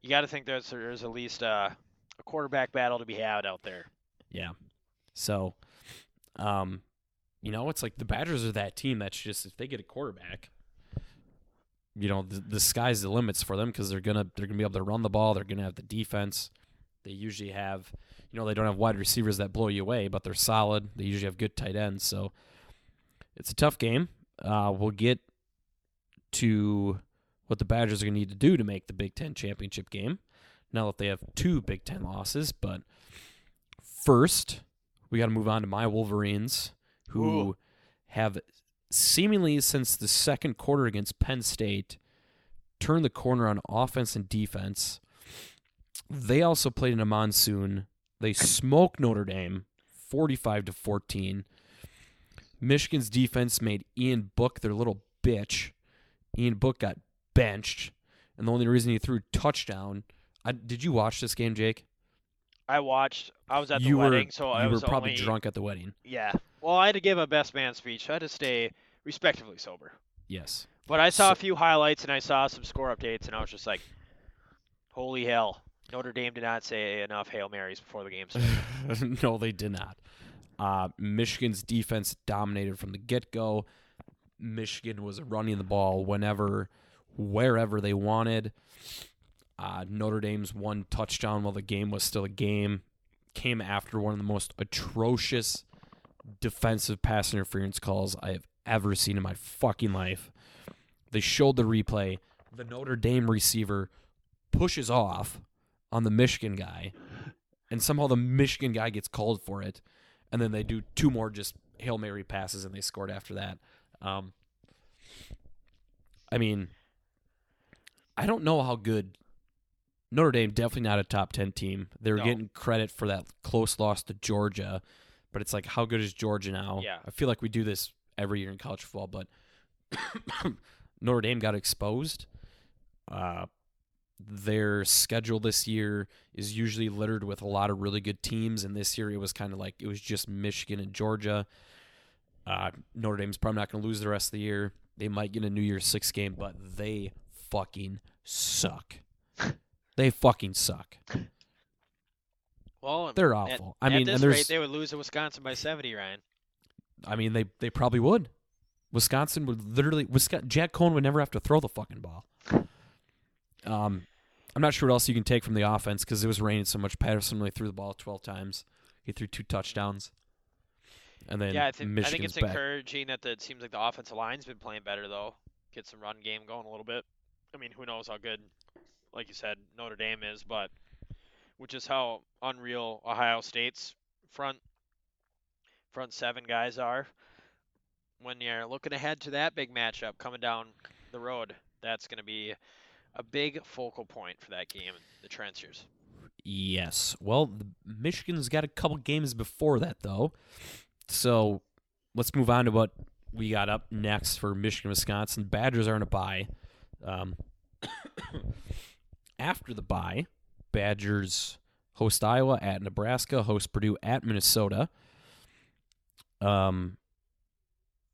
You got to think there's there's at least uh, a quarterback battle to be had out there. Yeah. So, um, you know, it's like the Badgers are that team that's just if they get a quarterback, you know the, the sky's the limits for them because they're gonna they're gonna be able to run the ball. They're gonna have the defense. They usually have, you know, they don't have wide receivers that blow you away, but they're solid. They usually have good tight ends. So it's a tough game. Uh, we'll get to what the Badgers are going to need to do to make the Big Ten championship game. Now that they have two Big Ten losses, but first we got to move on to my Wolverines, who Ooh. have seemingly since the second quarter against Penn State, turned the corner on offense and defense. They also played in a monsoon. They smoked Notre Dame 45 to 14. Michigan's defense made Ian Book their little bitch Ian Book got benched, and the only reason he threw touchdown. I, did you watch this game, Jake? I watched. I was at the you wedding, were so you I were was probably only, drunk at the wedding. Yeah. Well, I had to give a best man speech. I had to stay respectively sober. Yes. But I saw So- a few highlights and I saw some score updates, and I was just like, "Holy hell!" Notre Dame did not say enough hail marys before the game started. no, they did not. Uh, Michigan's defense dominated from the get go. Michigan was running the ball whenever, wherever they wanted. Uh, Notre Dame's one touchdown while the game was still a game came after one of the most atrocious defensive pass interference calls I have ever seen in my fucking life. They showed the replay. The Notre Dame receiver pushes off on the Michigan guy, and somehow the Michigan guy gets called for it, and then they do two more just hail mary passes, and they scored after that. Um, I mean, I don't know how good Notre Dame. Definitely not a top ten team. They're No. getting credit for that close loss to Georgia, but it's like, how good is Georgia now? Yeah. I feel like we do this every year in college football, but Notre Dame got exposed. Uh, their schedule this year is usually littered with a lot of really good teams, and this year it was kind of like it was just Michigan and Georgia. Uh, Notre Dame's probably not going to lose the rest of the year. They might get a New Year's Six game, but they fucking suck. they fucking suck. Well, They're at- awful. I at mean, this and rate, they would lose to Wisconsin by 70, Ryan. I mean, they they probably would. Wisconsin would literally. Wisconsin, Jack Coan would never have to throw the fucking ball. Um, I'm not sure what else you can take from the offense because it was raining so much. Patterson only threw the ball 12 times. He threw two touchdowns. And then yeah, I think I think it's back. encouraging that the, it seems like the offensive line's been playing better though. Get some run game going a little bit. I mean, who knows how good, like you said, Notre Dame is, but which is how unreal Ohio State's front front seven guys are. When you're looking ahead to that big matchup coming down the road, that's going to be a big focal point for that game. The Trenchers. Yes. Well, Michigan's got a couple games before that, though. So let's move on to what we got up next for Michigan, Wisconsin. Badgers are in a bye. Um, after the bye, Badgers host Iowa at Nebraska, host Purdue at Minnesota. Um,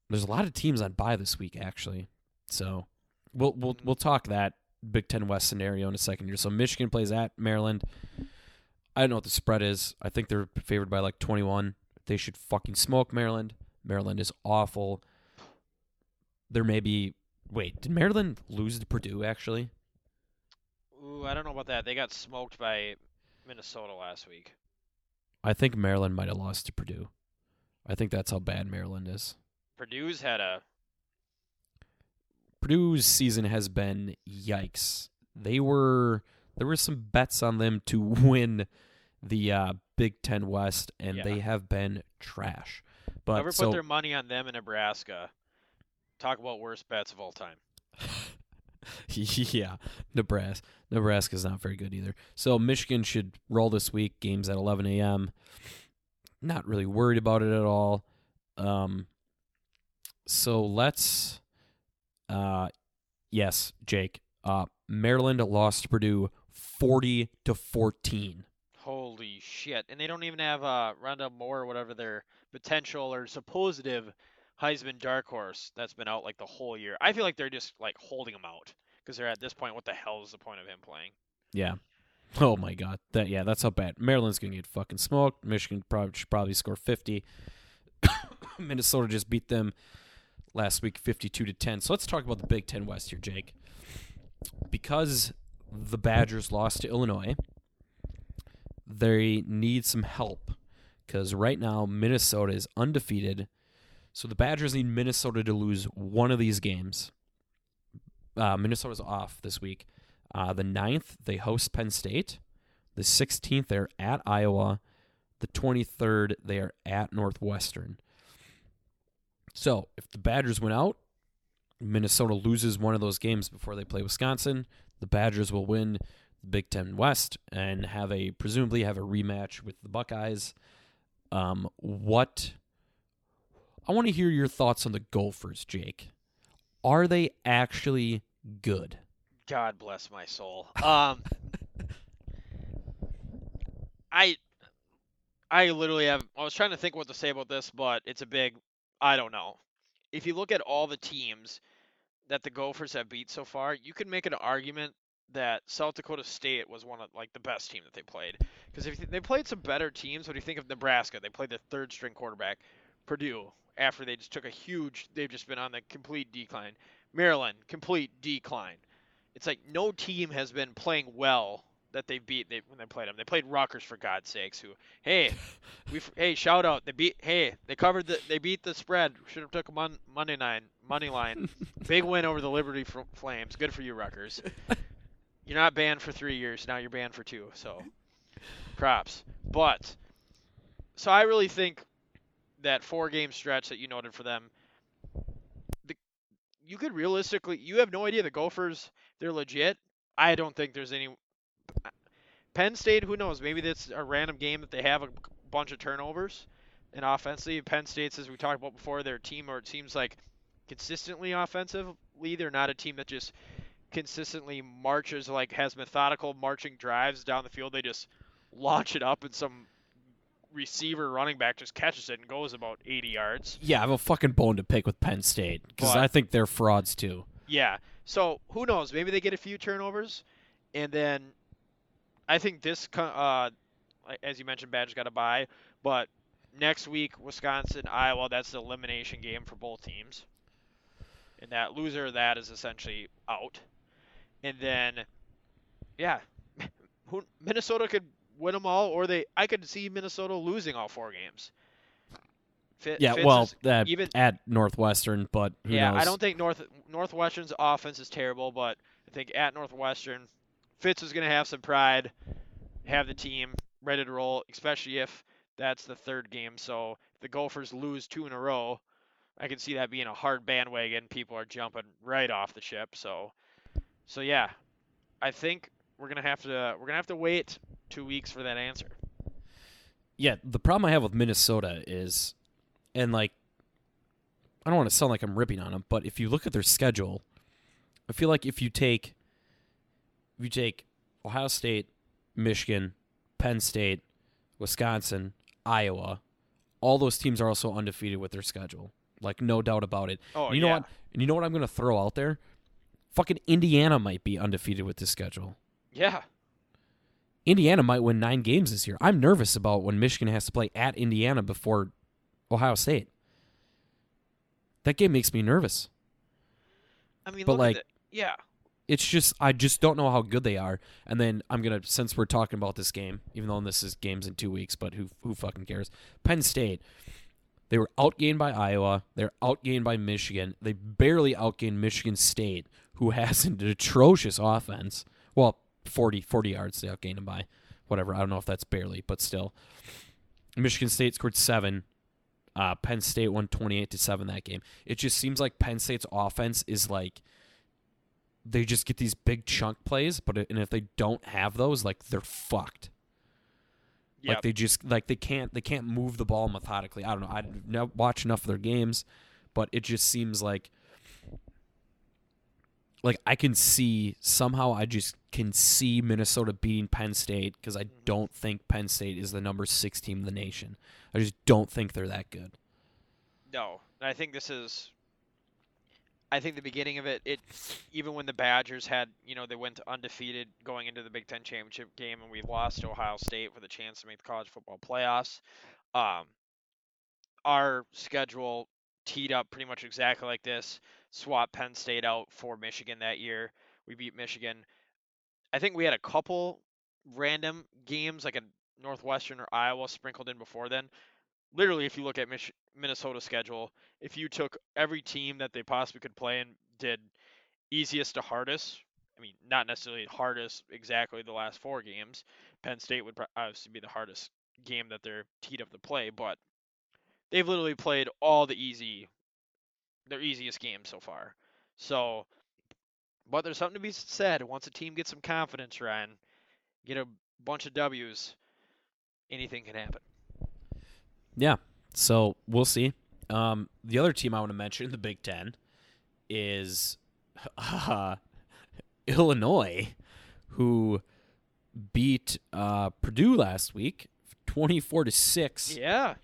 there's a lot of teams on bye this week, actually. So we'll we'll we'll talk that Big Ten West scenario in a second here. So Michigan plays at Maryland. I don't know what the spread is. I think they're favored by like 21. They should fucking smoke Maryland. Maryland is awful. There may be. Wait, did Maryland lose to Purdue actually? Ooh, I don't know about that. They got smoked by Minnesota last week. I think Maryland might have lost to Purdue. I think that's how bad Maryland is. Purdue's had a Purdue's season has been yikes. They were there were some bets on them to win the uh, Big Ten West, and Yeah. they have been trash. But whoever so put their money on them in Nebraska. Talk about worst bets of all time. yeah, Nebraska. Nebraska's not very good either. So Michigan should roll this week. Games at 11 a.m. Not really worried about it at all. Um, so let's, uh, yes, Jake. Uh, Maryland lost to Purdue 40 to 14. Holy shit! And they don't even have uh, Rondale Moore, or whatever their potential or supposed Heisman dark horse that's been out like the whole year. I feel like they're just like holding him out because they're at this point. What the hell is the point of him playing? Yeah. Oh my God. That yeah, that's how bad. Maryland's gonna get fucking smoked. Michigan probably should probably score fifty. Minnesota just beat them last week, fifty-two to ten. So let's talk about the Big Ten West here, Jake. Because the Badgers lost to Illinois, they need some help. Because right now Minnesota is undefeated, so the Badgers need Minnesota to lose one of these games. Uh, Minnesota's off this week. Uh, the 9th, they host Penn State. The 16th, they're at Iowa. The 23rd, they are at Northwestern. So if the Badgers win out, Minnesota loses one of those games before they play Wisconsin. The Badgers will win the Big Ten West and have a presumably have a rematch with the Buckeyes. Um, what I want to hear your thoughts on the Gophers, Jake. are they actually good? God bless my soul. Um, I, I literally have. I was trying to think what to say about this, but it's a big. I don't know. If you look at all the teams that the Gophers have beat so far, you can make an argument that South Dakota State was one of like the best team that they played. Because if they played some better teams, what do you think of Nebraska? They played their third string quarterback, Purdue. After they just took a huge, they've just been on the complete decline. Maryland, complete decline. It's like no team has been playing well that they beat they, when they played them. They played Rutgers for God's sakes. Who, hey, we hey shout out they beat hey they covered the they beat the spread. Should have took a mon, money line money line. Big win over the Liberty Fl- Flames. Good for you, Rutgers. You're not banned for three years. Now you're banned for two. So, props. But, so I really think that four game stretch that you noted for them, the, you could realistically, you have no idea the Gophers, they're legit. I don't think there's any. Penn State, who knows? Maybe that's a random game that they have a bunch of turnovers. And offensively, Penn State's, as we talked about before, their team, or it seems like consistently offensively, they're not a team that just consistently marches like has methodical marching drives down the field. They just launch it up in some receiver running back just catches it and goes about 80 yards. Yeah, I have a fucking bone to pick with Penn State because I think they're frauds too. Yeah. So who knows? Maybe they get a few turnovers, and then I think this, uh, as you mentioned, Badge got a bye. but next week Wisconsin, Iowa, that's the elimination game for both teams, and that loser of that is essentially out. And then, yeah, Minnesota could win them all, or they I could see Minnesota losing all four games. Fi- Yeah, Fitz well, uh, even at Northwestern, but who yeah, knows? I don't think North Northwestern's offense is terrible, but I think at Northwestern, Fitz is going to have some pride, have the team ready to roll, especially if that's the third game. So if the Gophers lose two in a row, I can see that being a hard bandwagon. People are jumping right off the ship. So, so yeah, I think we're gonna have to we're gonna have to wait two weeks for that answer. Yeah, the problem I have with Minnesota is, and like, I don't want to sound like I'm ripping on them, but if you look at their schedule, I feel like if you take, if you take Ohio State, Michigan, Penn State, Wisconsin, Iowa, all those teams are also undefeated with their schedule. Like no doubt about it. Oh, And you know yeah. what? And you know what I'm going to throw out there? Fucking Indiana might be undefeated with this schedule. Yeah, Indiana might win nine games this year. I'm nervous about when Michigan has to play at Indiana before Ohio State. That game makes me nervous. I mean, But, look like- yeah, It's just I just don't know how good they are. And then I'm gonna since we're talking about this game, even though this is games in two weeks, but who who fucking cares? Penn State. They were outgained by Iowa. They're outgained by Michigan. They barely outgained Michigan State, who has an atrocious offense. Well, 40, 40 yards they outgained them by. Whatever. I don't know if that's barely, but still. Michigan State scored seven. Uh, Penn State won 28 to 7 that game. It just seems like Penn State's offense is like they just get these big chunk plays, but it, and if they don't have those, like they're fucked. Like they just like they can't they can't move the ball methodically. I don't know. I watch enough of their games, but it just seems like like I can see somehow I just can see Minnesota beating Penn State because I don't think Penn State is the number six team in the nation. I just don't think they're that good. No, and I think this is. I think the beginning of it, it even when the Badgers had, you know, they went undefeated going into the Big Ten championship game, and we lost to Ohio State with a chance to make the college football playoffs. Um, our schedule teed up pretty much exactly like this. Swap Penn State out for Michigan that year. We beat Michigan. I think we had a couple random games like a Northwestern or Iowa sprinkled in before then. Literally, if you look at Mich- Minnesota's schedule, if you took every team that they possibly could play and did easiest to hardest, I mean, not necessarily hardest exactly the last four games. Penn State would obviously be the hardest game that they're teed up to play, but they've literally played all the easy, their easiest games so far. So, but there's something to be said. Once a team gets some confidence, Ryan, get a bunch of W's, anything can happen. Yeah. So we'll see. Um, the other team I want to mention in the Big Ten is uh, Illinois, who beat uh, Purdue last week, twenty-four to six. Yeah.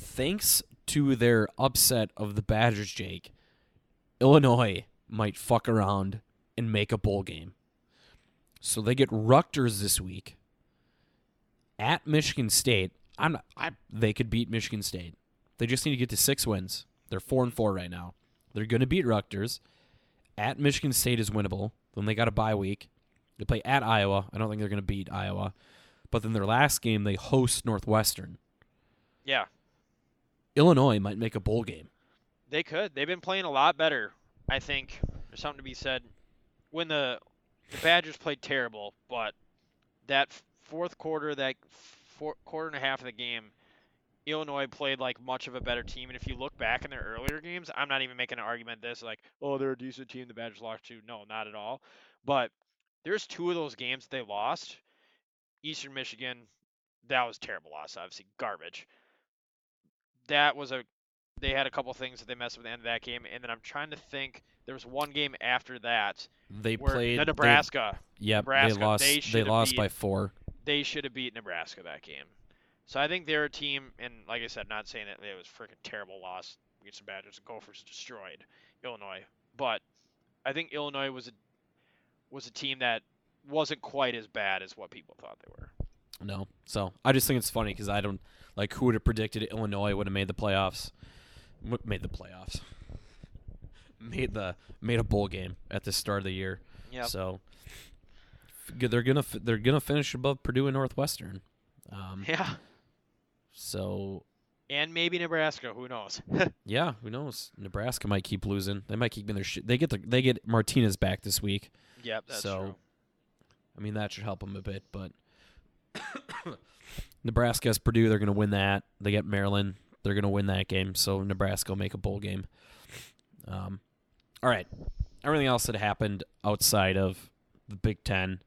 Thanks to their upset of the Badgers, Jake, Illinois might fuck around and make a bowl game. So they get Rutgers this week at Michigan State. I'm not, I they could beat Michigan State. They just need to get to six wins. They're four and four right now. They're going to beat Rutgers. At Michigan State is winnable. Then they got a bye week. They play at Iowa. I don't think they're going to beat Iowa. But then their last game they host Northwestern. Yeah. Illinois might make a bowl game. They could. They've been playing a lot better. I think there's something to be said. When the the Badgers played terrible, but that fourth quarter, that four, quarter and a half of the game, Illinois played like much of a better team. And if you look back in their earlier games, I'm not even making an argument this like, oh, they're a decent team. The Badgers lost to. No, not at all. But there's two of those games that they lost. Eastern Michigan, that was terrible loss. Obviously, garbage. That was a they had a couple things that they messed with at the end of that game, and then I'm trying to think. There was one game after that They played the they- Nebraska. Yep, Nebraska, they lost. they They, lost beat- by four. They should have beat Nebraska that game. So I think they're a team, and like I said, not saying that it was freaking terrible loss against the Badgers. The Gophers destroyed Illinois, but I think Illinois was a was a team that wasn't quite as bad as what people thought they were. No, so I just think it's funny because I don't like who would have predicted Illinois would have made the playoffs. M- Made the playoffs. Made the made a bowl game at the start of the year. Yep. So they're gonna f- they're gonna finish above Purdue and Northwestern. Um, Yeah, so and maybe Nebraska. Who knows? yeah, who knows? Nebraska might keep losing. They might keep in their shit. They get the they get Martinez back this week. yep, that's So, true. I mean, that should help them a bit, but Nebraska has Purdue. They're going to win that. They get Maryland. They're going to win that game. So Nebraska will make a bowl game. Um, all right. Everything else that happened outside of the Big Ten.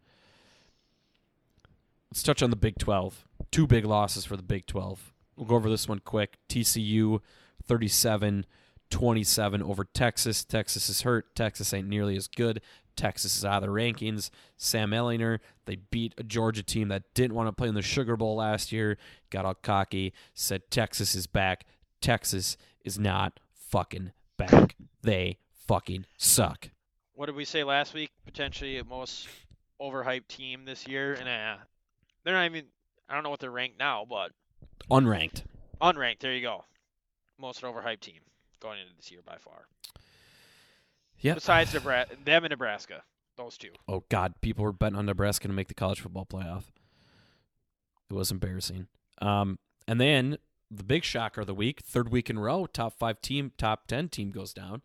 Let's touch on the Big 12. Two big losses for the Big 12. We'll go over this one quick. TCU 37 27 over Texas. Texas is hurt. Texas ain't nearly as good. Texas is out of the rankings. Sam Ehlinger, they beat a Georgia team that didn't want to play in the Sugar Bowl last year, got all cocky, said Texas is back. Texas is not fucking back. They fucking suck. What did we say last week? Potentially the most overhyped team this year, and uh, they're not even. I don't know what they're ranked now, but Unranked. unranked. There you go. Most overhyped team going into this year by far. Yeah. Besides Nebraska, them and Nebraska, those two. Oh God, people were betting on Nebraska to make the college football playoff. It was embarrassing. Um, and then the big shocker of the week, third week in row, top five team, top ten team goes down.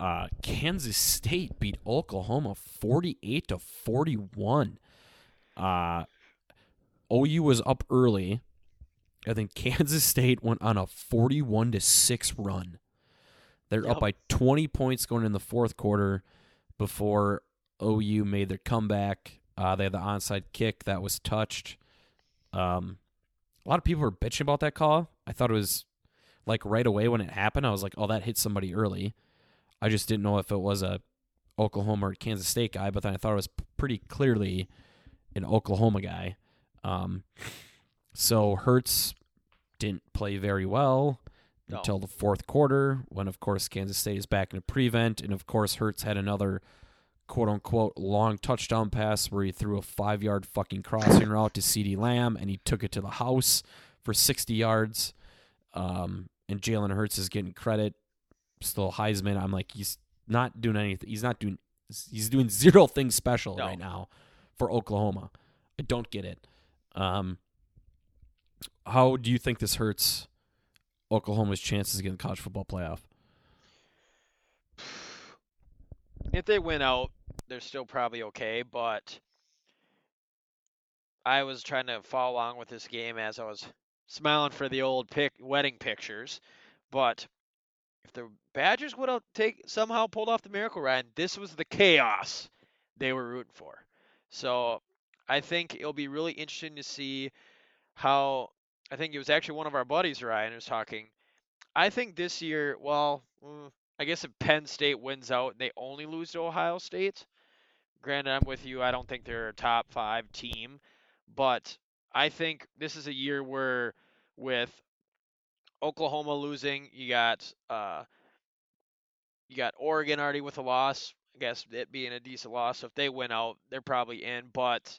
Uh, Kansas State beat Oklahoma forty-eight to forty-one. Uh, OU was up early, and then Kansas State went on a forty-one to six run. They're up by twenty points going in the fourth quarter before OU made their comeback. Uh, they had the onside kick that was touched. Um, a lot of people were bitching about that call. I thought it was like right away when it happened. I was like, "Oh, that hit somebody early." I just didn't know if it was a Oklahoma or Kansas State guy, but then I thought it was pretty clearly an Oklahoma guy. Um, so Hurts didn't play very well No. until the fourth quarter, when of course Kansas State is back in a prevent, and of course Hurts had another quote unquote long touchdown pass where he threw a five yard fucking crossing route to CeeDee Lamb and he took it to the house for sixty yards. Um, and Jalen Hurts is getting credit. Still Heisman. I'm like, he's not doing anything. He's not doing. He's doing zero things special No. right now for Oklahoma. I don't get it. Um, how do you think this hurts Oklahoma's chances of getting the college football playoff? If they win out, they're still probably okay, but I was trying to follow along with this game as I was smiling for the old pic wedding pictures. But if the Badgers would have take somehow pulled off the miracle run, this was the chaos they were rooting for. So I think it'll be really interesting to see how I think it was actually one of our buddies, Ryan, was talking. I think this year, well, mm, I guess if Penn State wins out, they only lose to Ohio State. Granted, I'm with you. I don't think they're a top five team, but I think this is a year where, with Oklahoma losing, you got uh, you got Oregon already with a loss. I guess it being a decent loss. So if they win out, they're probably in. But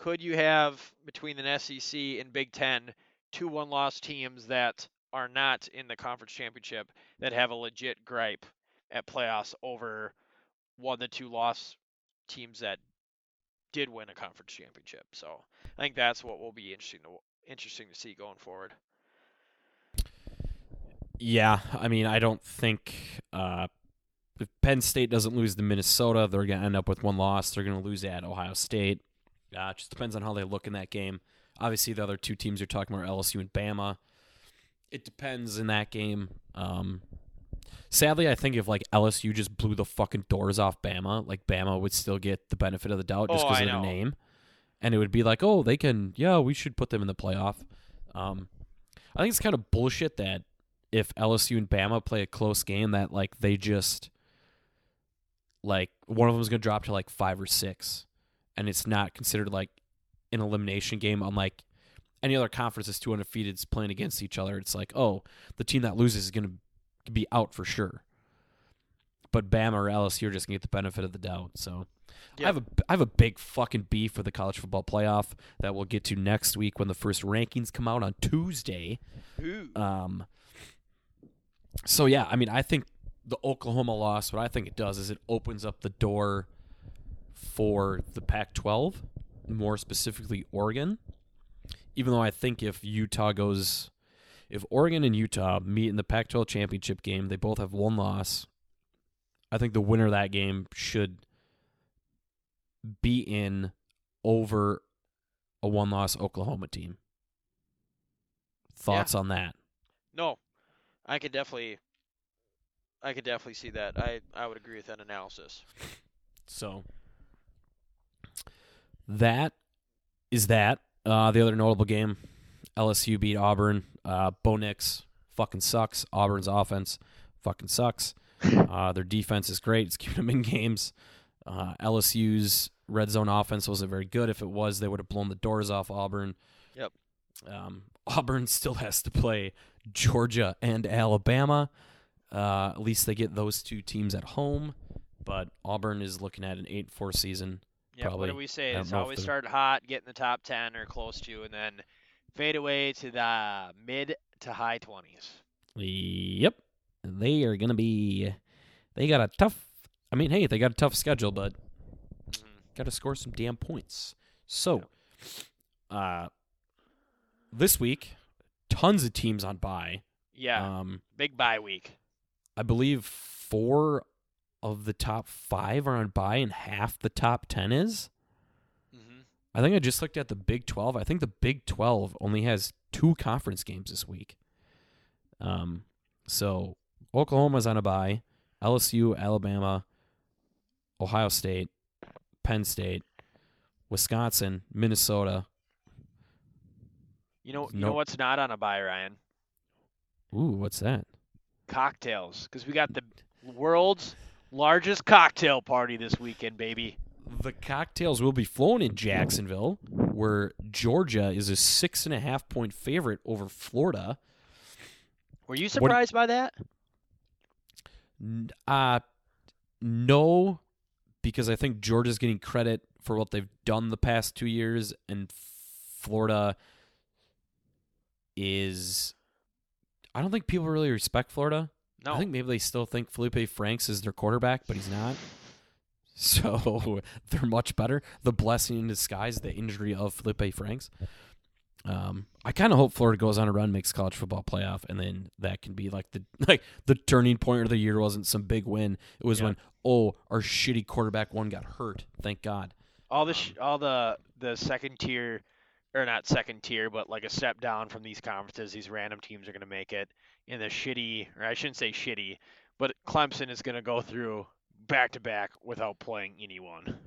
could you have between the SEC and Big Ten two one-loss teams that are not in the conference championship that have a legit gripe at playoffs over one of the two loss teams that did win a conference championship. So I think that's what will be interesting to interesting to see going forward. Yeah, I mean, I don't think uh, if Penn State doesn't lose to Minnesota, they're going to end up with one loss. They're going to lose at Ohio State. Uh, it just depends on how they look in that game. Obviously, the other two teams you're talking about are LSU and Bama. It depends in that game. Um, sadly, I think if like LSU just blew the fucking doors off Bama, like Bama would still get the benefit of the doubt just Oh, because I of know. name, and it would be like, oh, they can, yeah, we should put them in the playoff. Um, I think it's kind of bullshit that if LSU and Bama play a close game, that like they just like one of them is going to drop to like five or six, and it's not considered like an elimination game. Unlike any other conference that's two undefeated is playing against each other, it's like oh, the team that loses is going to be out for sure. But Bama or LSU are just going to get the benefit of the doubt. So I have a I have a big fucking beef with the college football playoff that we'll get to next week when the first rankings come out on Tuesday. Ooh. Um, so yeah, I mean, I think the Oklahoma loss, what I think it does is it opens up the door for the Pac-12, more specifically Oregon. Even though I think if Utah goes, if Oregon and Utah meet in the Pac-12 championship game, they both have one loss. I think the winner of that game should be in over a one-loss Oklahoma team. Thoughts on that? No, I could definitely, I could definitely see that. I I would agree with that analysis. So that is that. Uh, the other notable game, LSU beat Auburn. Uh, Bo Nix fucking sucks. Auburn's offense fucking sucks. Uh, their defense is great. It's keeping them in games. Uh, LSU's red zone offense wasn't very good. If it was, they would have blown the doors off Auburn. Yep. Um, Auburn still has to play Georgia and Alabama. Uh, at least they get those two teams at home. But Auburn is looking at an 8 4 season. Yeah, what do we say? It's always start hot, get in the top ten or close to, and then fade away to the mid to high twenties. Yep. They are going to be. They got a tough. I mean, hey, they got a tough schedule, but Mm-hmm. got to score some damn points. So, uh, this week, tons of teams on bye. Yeah, Um, big bye week. I believe four of the top five are on bye, and half the top ten is. hmm I think I just looked at the Big 12. I think the Big 12 only has two conference games this week. Um, so Oklahoma's on a bye. LSU, Alabama, Ohio State, Penn State, Wisconsin, Minnesota. You know, you No- know what's not on a buy, Ryan? Ooh, what's that? Cocktails, because we got the world's largest cocktail party this weekend, baby. The cocktails will be flown in Jacksonville, where Georgia is a six and a half point favorite over Florida. Were you surprised by that? Uh no, because I think Georgia's getting credit for what they've done the past two years, and Florida is. I don't think people really respect Florida. No. I think maybe they still think Felipe Franks is their quarterback, but he's not. So they're much better. The blessing in disguise, the injury of Felipe Franks. Um, I kind of hope Florida goes on a run, makes college football playoff, and then that can be like the like the turning point of the year wasn't some big win. It was Yeah. when oh our shitty quarterback one got hurt. Thank God. all the sh- all the the second tier or not second tier but like a step down from these conferences these random teams are going to make it in the shitty or i shouldn't say shitty but clemson is going to go through back to back without playing anyone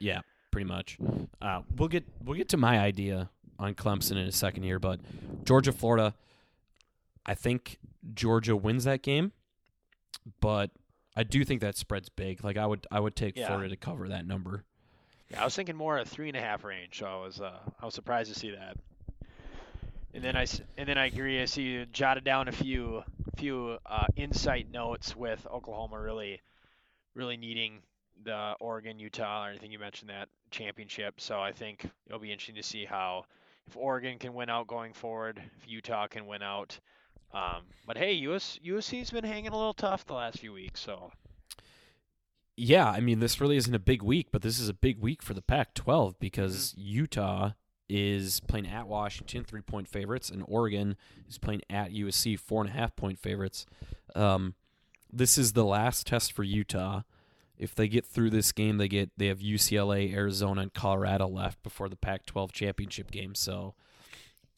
Yeah, pretty much. Uh, we'll get we'll get to my idea on Clemson in a second here, but Georgia Florida, I think Georgia wins that game. but I do think that spread's big. Like I would I would take Yeah. Florida to cover that number. Yeah, I was thinking more a three and a half range, so I was uh, I was surprised to see that. And then I and then I agree. I see you jotted down a few few uh, insight notes with Oklahoma really really needing the Oregon Utah. or anything you mentioned that championship. So I think it'll be interesting to see how if Oregon can win out going forward, if Utah can win out. Um, but hey, US USC's been hanging a little tough the last few weeks, so Yeah, I mean this really isn't a big week, but this is a big week for the Pac-12 because Utah is playing at Washington, three point favorites, and Oregon is playing at USC, four and a half point favorites. Um, this is the last test for Utah. If they get through this game, they get they have UCLA, Arizona, and Colorado left before the Pac-12 championship game. So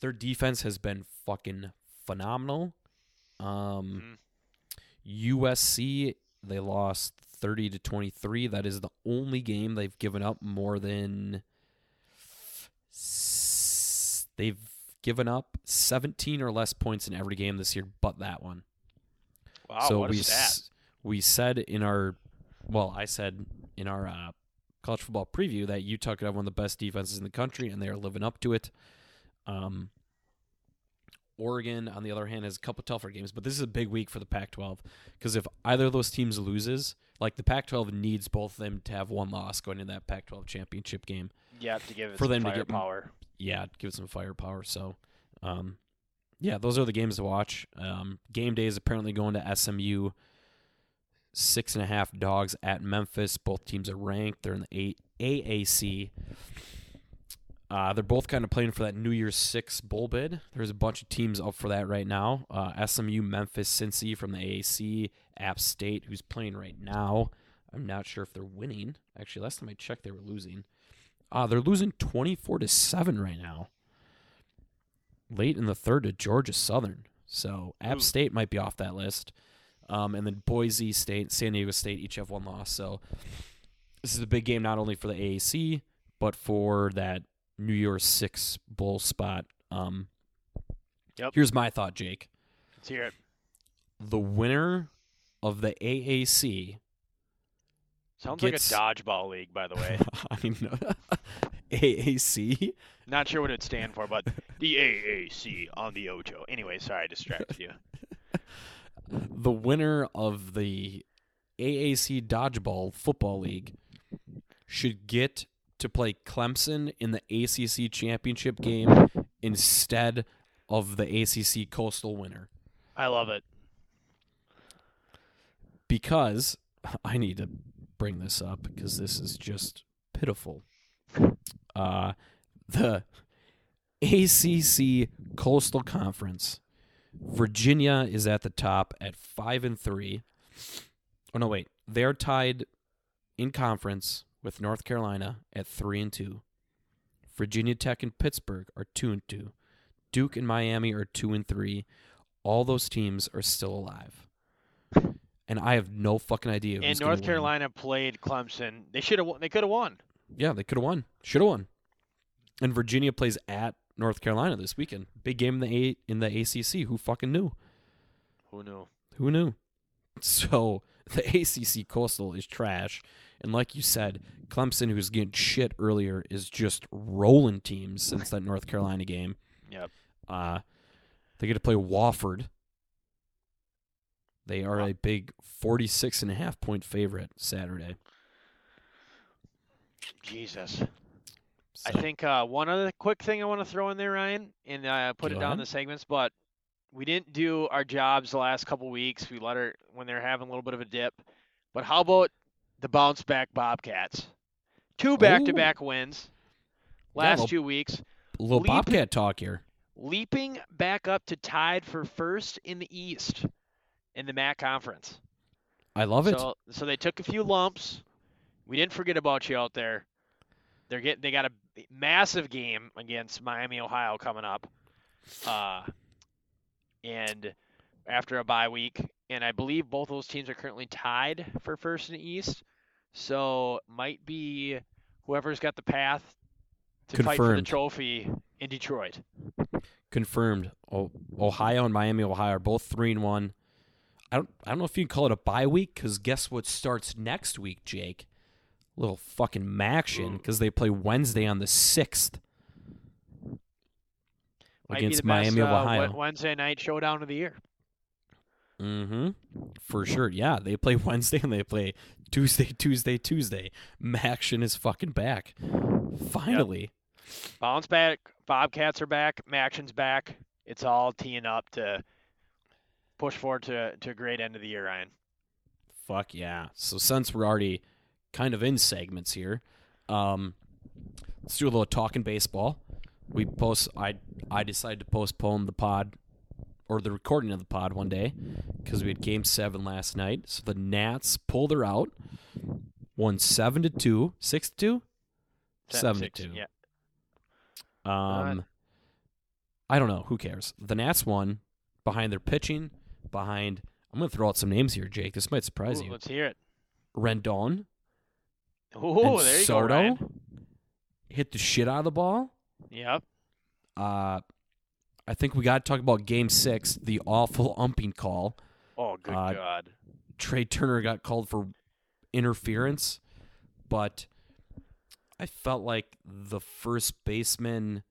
their defense has been fucking phenomenal. Um, USC they lost 30 to 23. That is the only game they've given up more than they've given up 17 or less points in every game this year but that one. wow, so what we a stat. s- we said in our well, I said in our uh, college football preview that Utah could have one of the best defenses in the country, and they are living up to it. Um, Oregon, on the other hand, has a couple tougher games, but this is a big week for the Pac-12 because if either of those teams loses, like the Pac-12 needs both of them to have one loss going into that Pac-12 championship game. Yeah, to give it for some them to get- firepower. Yeah, give it some firepower. So, um, yeah, those are the games to watch. Um, game day is apparently going to SMU. Six and a half dogs at Memphis. Both teams are ranked. They're in the A- AAC. Uh, they're both kind of playing for that New Year's Six bowl bid. There's a bunch of teams up for that right now. Uh, SMU, Memphis, Cincy from the AAC, App State, who's playing right now. I'm not sure if they're winning. Actually, last time I checked, they were losing. Uh, they're losing 24 to 7 right now. Late in the third to Georgia Southern. So App Ooh. State might be off that list. Um, and then Boise State, San Diego State each have one loss. So this is a big game not only for the AAC, but for that New Year's Six bowl spot. Um, Yep. Here's my thought, Jake. Let's hear it. The winner of the AAC Sounds Gets- like a dodgeball league, by the way. I mean, AAC. Not sure what it stands for, but the AAC on the Ocho. Anyway, sorry I distracted you. The winner of the AAC Dodgeball Football League should get to play Clemson in the ACC championship game instead of the ACC Coastal winner. I love it. Because I need to bring this up because this is just pitiful. Uh, the ACC Coastal Conference, Virginia is at the top at five and three. Oh no, wait, they're tied in conference with North Carolina at three and two. Virginia Tech and Pittsburgh are two and two. Duke and Miami are two and three. All those teams are still alive and I have no fucking idea. And North win. Carolina played Clemson. They should have. They could have won. Yeah, they could have won. Should have won. And Virginia plays at North Carolina this weekend. Big game in the A- in the ACC. Who fucking knew? Who knew? Who knew? So the ACC Coastal is trash, and like you said, Clemson, who's getting shit earlier, is just rolling teams since that North Carolina game. Yep. Uh, they get to play Wofford. They are Wow. a big 46 and a half point favorite Saturday. Jesus. I think uh, one other quick thing I want to throw in there, Ryan, and uh, put Go it down ahead. the segments, but we didn't do our jobs the last couple weeks. We let her when they're having a little bit of a dip. But how about the bounce back Bobcats? Two back to back wins. Last well- two weeks. a little Leap- Bobcat talk here. leaping back up to tied for first in the East in the MAC conference. I love it. So, so they took a few lumps. We didn't forget about you out there. They're getting they got a massive game against Miami, Ohio coming up. Uh, and after a bye week, and I believe both those teams are currently tied for first in the East. So might be whoever's got the path to fight for the trophy in Detroit. Confirmed. Oh, Ohio and Miami, Ohio are both three and one. I don't I don't know if you can call it a bye week because guess what starts next week, Jake? Little fucking MACtion because they play Wednesday on the sixth against best, Miami of uh, Ohio. Wed- Wednesday night showdown of the year. Mm-hmm. For sure. Yeah, they play Wednesday and they play Tuesday, Tuesday, Tuesday. MACtion is fucking back. Finally. Bounce back. Bobcats are back. MACtion's back. It's all teeing up to push forward to to a great end of the year, Ryan. Fuck yeah. So since we're already kind of in segments here, um, let's do a little talking baseball. We post. I I decided to postpone the pod or the recording of the pod one day because we had Game Seven last night. So the Nats pulled her out, won seven to two, six to two, seven to two. Yeah. Um, I don't know. Who cares? The Nats won behind their pitching. Behind, I'm going to throw out some names here, Jake. This might surprise Ooh, you. let's hear it. Rendon and there you Soto go, Ryan. hit the shit out of the ball. Yep. Uh, I think we got to talk about Game Six, the awful umping call. Oh, good Uh, God. Trea Turner got called for interference, but I felt like the first baseman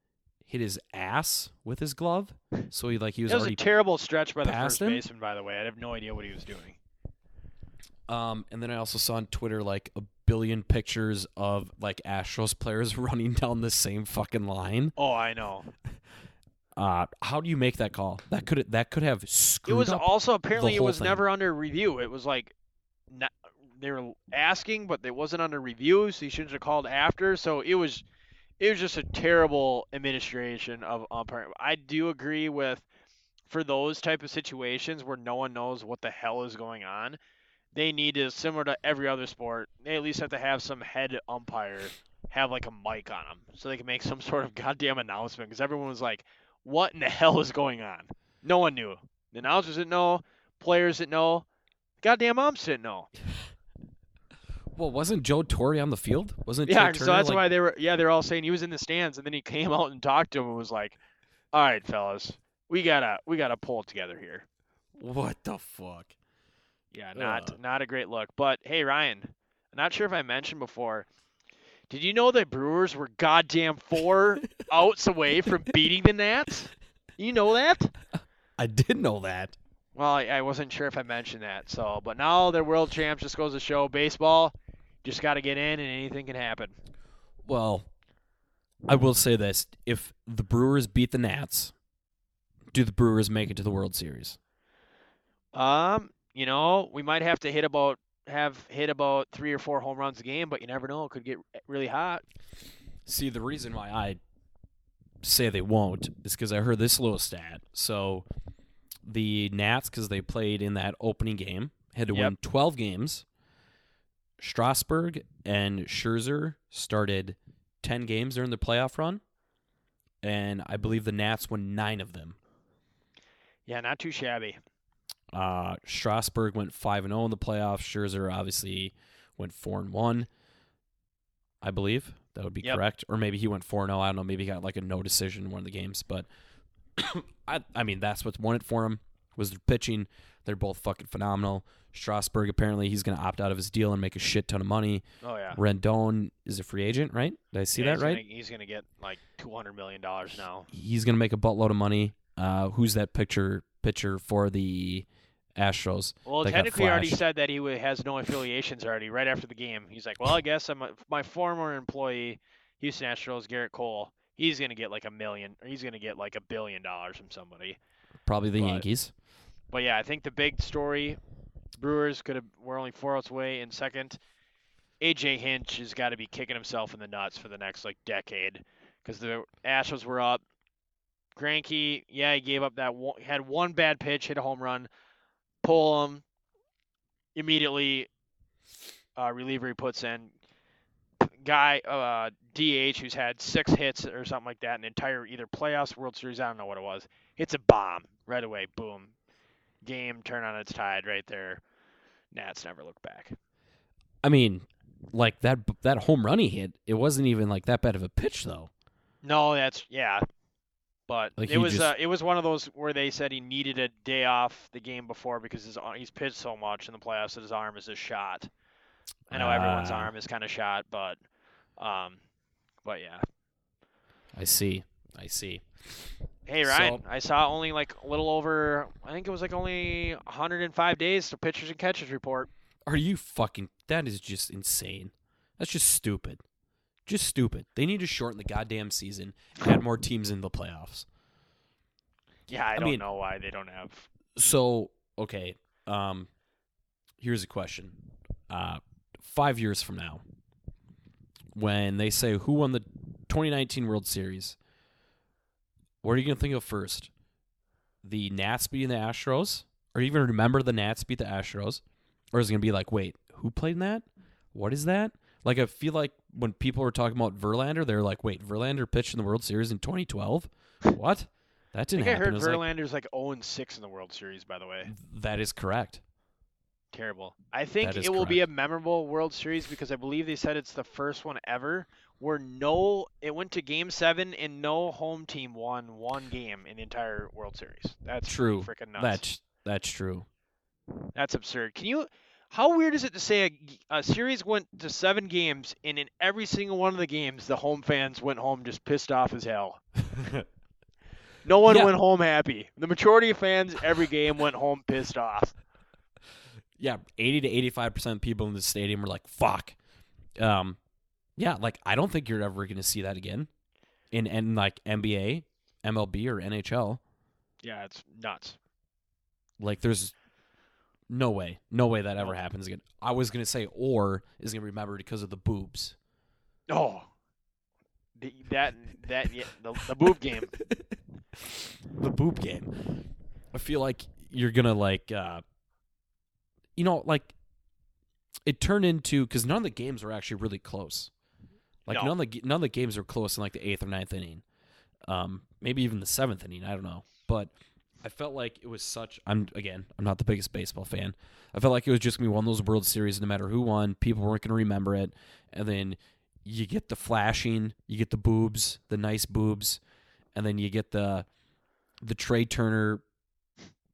hit his ass with his glove, so he like he was That was already a terrible stretch by the first him? baseman, by the way. I have no idea what he was doing. Um, and then I also saw on Twitter like a billion pictures of like Astros players running down the same fucking line. Oh, I know. Uh, how do you make that call? That could that could have screwed. It was also apparently it was thing. never under review. It was like not, they were asking, but it wasn't under review, so you shouldn't have called after. So it was it was just a terrible administration of umpiring. I do agree with for those type of situations where no one knows what the hell is going on. They need to similar to every other sport. They at least have to have some head umpire have like a mic on them so they can make some sort of goddamn announcement because everyone was like, "What in the hell is going on?" No one knew. The announcers didn't know. Players didn't know. Goddamn umps didn't know. Well, wasn't Joe Torre on the field? Wasn't Yeah, Trea so Turner, that's like, why they were. Yeah, they were all saying he was in the stands, and then he came out and talked to him and was like, "All right, fellas, we gotta we gotta pull it together here." What the fuck? Yeah, not Ugh. not a great look. But hey, Ryan, I'm not sure if I mentioned before. Did you know the Brewers were goddamn four outs away from beating the Nats? You know that? I did know that. Well, I, I wasn't sure if I mentioned that. So, but now they're world champs. Just goes to show baseball. Just got to get in, and anything can happen. Well, I will say this: if the Brewers beat the Nats, do the Brewers make it to the World Series? Um, you know, we might have to hit about have hit about three or four home runs a game, but you never know. It could get really hot. See, the reason why I say they won't is because I heard this little stat. So the Nats, because they played in that opening game, had to Yep. win 12 games. Strasburg and Scherzer started 10 games during the playoff run, and I believe the Nats won nine of them. Yeah, not too shabby. Uh, Strasburg went five and zero in the playoffs. Scherzer obviously went four and one. I believe that would be Yep. correct, or maybe he went four and zero. I don't know. Maybe he got like a no decision in one of the games, but I, I mean that's what's won it for him was their pitching. They're both fucking phenomenal. Strasburg apparently he's going to opt out of his deal and make a shit ton of money. Oh yeah. Rendon is a free agent, right? Did I see Yeah, that right? Gonna, he's gonna get like two hundred million dollars now. He's going to make a buttload of money. Uh, who's that picture pitcher for the Astros? Well, technically, he already said that he has no affiliations already. Right after the game, he's like, "Well, I guess I'm a, my former employee, Houston Astros, Gerrit Cole. He's gonna get like a million, or he's gonna get like a billion dollars from somebody." Probably the But- Yankees. But yeah, I think the big story, Brewers could have we're only four outs away in second. AJ Hinch has got to be kicking himself in the nuts for the next like decade because the Astros were up. Greinke, yeah, he gave up that one, had one bad pitch, hit a home run, pull him immediately. Uh, reliever he puts in guy uh, DH who's had six hits or something like that the entire either playoffs, World Series, I don't know what it was. Hits a bomb right away, boom, game turn on its tide right there. Nats never look back. I mean, like that that home run he hit, it wasn't even like that bad of a pitch though. No, that's yeah. But Like, it was just- uh, it was one of those where they said he needed a day off the game before because his he's pitched so much in the playoffs that his arm is just shot. I know everyone's Ah. arm is kind of shot, but um, but yeah. I see. I see. Hey Ryan, So- I saw only like a little over. I think it was like only 105 days to pitchers and catchers report. Are you fucking? That is just insane. That's just stupid. Just stupid. They need to shorten the goddamn season, add more teams in the playoffs. Yeah, I, I don't mean- know why they don't have. So, okay. Um, here's a question. Uh, five years from now, when they say who won the 2019 World Series, what are you gonna think of first? The Nats beating the Astros, or even remember the Nats beat the Astros, or is it gonna be like, wait, who played in that? What is that? Like, I feel like when people were talking about Verlander, they're like, wait, Verlander pitched in the World Series in 2012. What? That didn't think I happen. heard It was like- Verlander's like 0 and 6 in the World Series. By the way, that is correct. terrible. I think it will be a memorable World Series because I believe they said it's the first one ever where no, it went to Game Seven and no home team won one game in the entire World Series. That's True. freaking nuts. That's that's true. That's absurd. Can you? How weird is it to say a series went to seven games and in every single one of the games the home fans went home just pissed off as hell. No one Yeah. went home happy. The majority of fans every game went home pissed off. yeah, eighty to eighty-five percent of people in the stadium were like, "Fuck." Um, yeah, like I don't think you're ever going to see that again, in in like NBA, MLB, or NHL. Yeah, it's nuts. Like, there's no way, no way that ever happens again. I was going to say, or is going to remember because of the boobs. Oh, the, that that yeah, the, the boob game. the boob game. I feel like you're gonna like, uh, you know, like it turned into because none of the games were actually really close. Like No. none of the none of the games were close in like the eighth or ninth inning, um, maybe even the seventh inning. I don't know, but I felt like it was such. I'm again, I'm not the biggest baseball fan. I felt like it was just gonna be one of those World Series. No matter who won, people weren't gonna remember it, and then you get the flashing, you get the boobs, the nice boobs, and then you get the the Trea Turner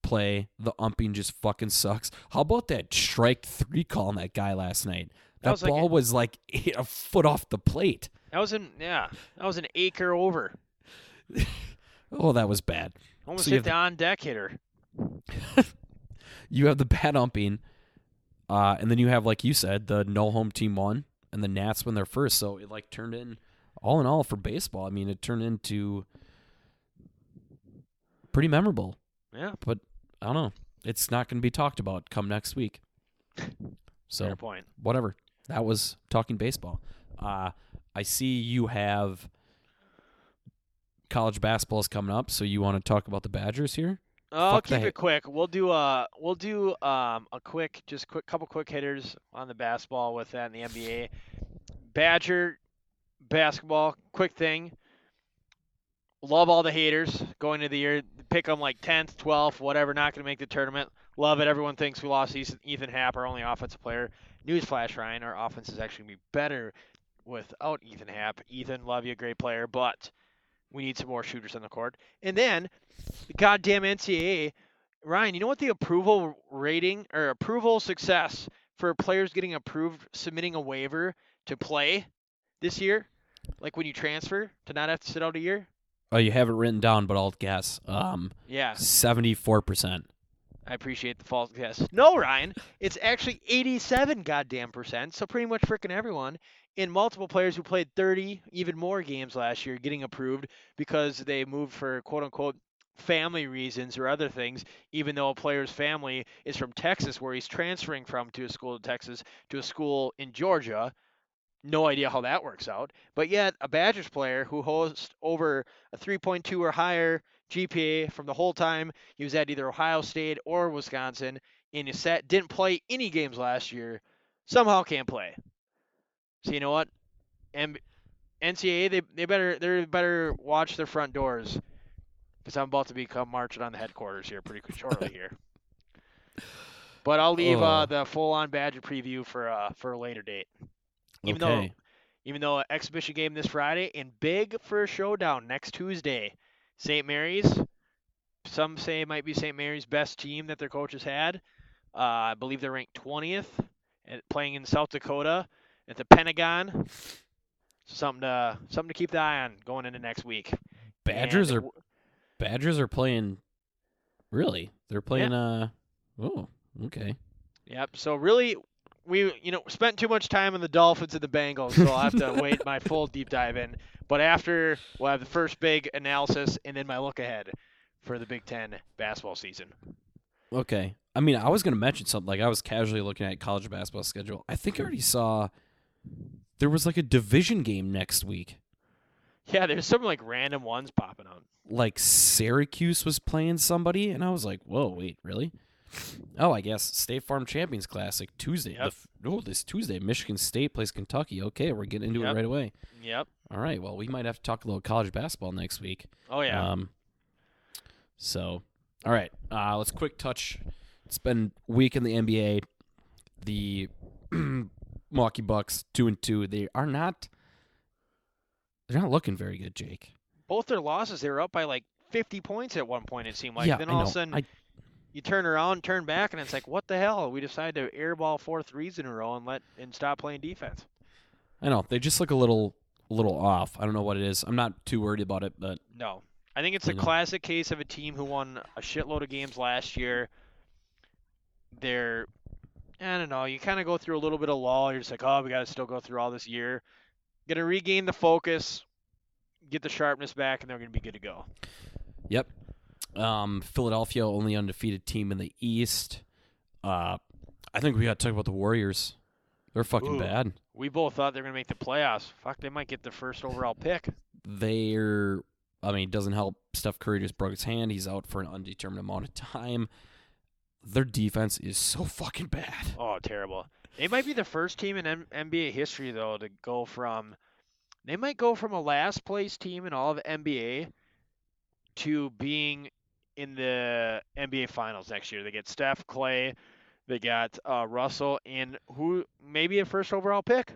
play. The umping just fucking sucks. How about that strike three call on that guy last night? That was like ball a- was like a foot off the plate. That was an yeah. That was an acre over. Oh, that was bad. Almost So hit the on deck hitter. You have the bad umping, uh, and then you have, like you said, the no home team won, and the Nats win their first. So it like turned in, all in all, for baseball. I mean, it turned into pretty memorable. Yeah, But I don't know. It's not going to be talked about come next week. So fair point. whatever. That was talking baseball. Uh, I see you have college basketball is coming up, so you want to talk about the Badgers here? I'll Fuck keep it quick. We'll do a we'll do um a quick just quick couple quick hitters on the basketball with that in the NBA. Badger basketball, quick thing. Love all the haters going into the year. Pick them like 10th, 12th, whatever. Not going to make the tournament. Love it. Everyone thinks we lost Ethan Ethan Happ, our only offensive player. Newsflash, Ryan. Our offense is actually going to be better without Ethan Happ. Ethan, love you, great player, but we need some more shooters on the court. And then the goddamn NCAA. Ryan, you know what the approval rating or approval success for players getting approved submitting a waiver to play this year? Like when you transfer to not have to sit out a year? Oh, you have it written down, but I'll guess. Um, Yeah, seventy-four percent. I appreciate the false guess. No, Ryan, it's actually 87 goddamn percent. So pretty much freaking everyone. In multiple players who played 30, even more games last year, getting approved because they moved for quote unquote family reasons or other things, even though a player's family is from Texas, where he's transferring from to a school in Texas to a school in Georgia. No idea how that works out. But yet, a Badgers player who hosts over a 3.2 or higher GPA from the whole time he was at either Ohio State or Wisconsin, and he sat didn't play any games last year, somehow can't play. So you know what? And NCAA they they better they better watch their front doors because I'm about to become marching on the headquarters here pretty shortly here. But I'll leave uh, Oh. the full-on Badger preview for uh, for a later date. Even though even though exhibition game this Friday and big for a showdown next Tuesday. St. Mary's. Some say it might be St. Mary's best team that their coach has had. Uh, I believe they're ranked 20th, and playing in South Dakota at the Pentagon. Something to something to keep the eye on going into next week. Badgers And are Badgers are playing. Really, they're playing. Uh oh, okay. Yep. So really, we you know spent too much time on the Dolphins and the Bengals, so I'll have to wait my full deep dive in. But after we'll have the first big analysis and then my look ahead for the Big Ten basketball season. Okay. I mean, I was going to mention something. Like, I was casually looking at college basketball schedule. I think I already saw there was like a division game next week. Yeah, there's some like random ones popping out. Like Syracuse was playing somebody, and I was like, "Whoa, wait, really?" Oh, I guess State Farm Champions Classic Tuesday. The Yep. f- oh, this Tuesday, Michigan State plays Kentucky. Okay, we're getting into Yep. it right away. Yep. All right. Well, we might have to talk a little college basketball next week. Oh yeah. Um, so, all right, uh, let's quick touch. It's been a week in the NBA. The Milwaukee Bucks two and two. They are not. They're not looking very good, Jake. Both their losses, they were up by like 50 points at one point. It seemed like. yeah, then all of a sudden, I, you turn around, turn back, and it's like, what the hell? We decided to airball four threes in a row and let and stop playing defense. I know they just look a little, a little off. I don't know what it is. I'm not too worried about it, but No. I think it's a classic case of a team who won a shitload of games last year. They're, I don't know, you kind of go through a little bit of lull. You're just like, oh, we got to still go through all this year. To regain the focus, get the sharpness back, and they're to be good to go. Yep. Um, Philadelphia, only undefeated team in the East. Uh, I think we got to talk about the Warriors. They're fucking Ooh. bad. We both thought they were going to make the playoffs. Fuck, they might get the first overall pick. They're, I mean, it doesn't help. Steph Curry just broke his hand. He's out for an undetermined amount of time. Their defense is so fucking bad. Oh, terrible. They might be the first team in M- NBA history though to go from they might go from a last place team in all of NBA to being in the NBA finals next year. They get Steph, Clay, they got uh, Russell and who maybe a first overall pick.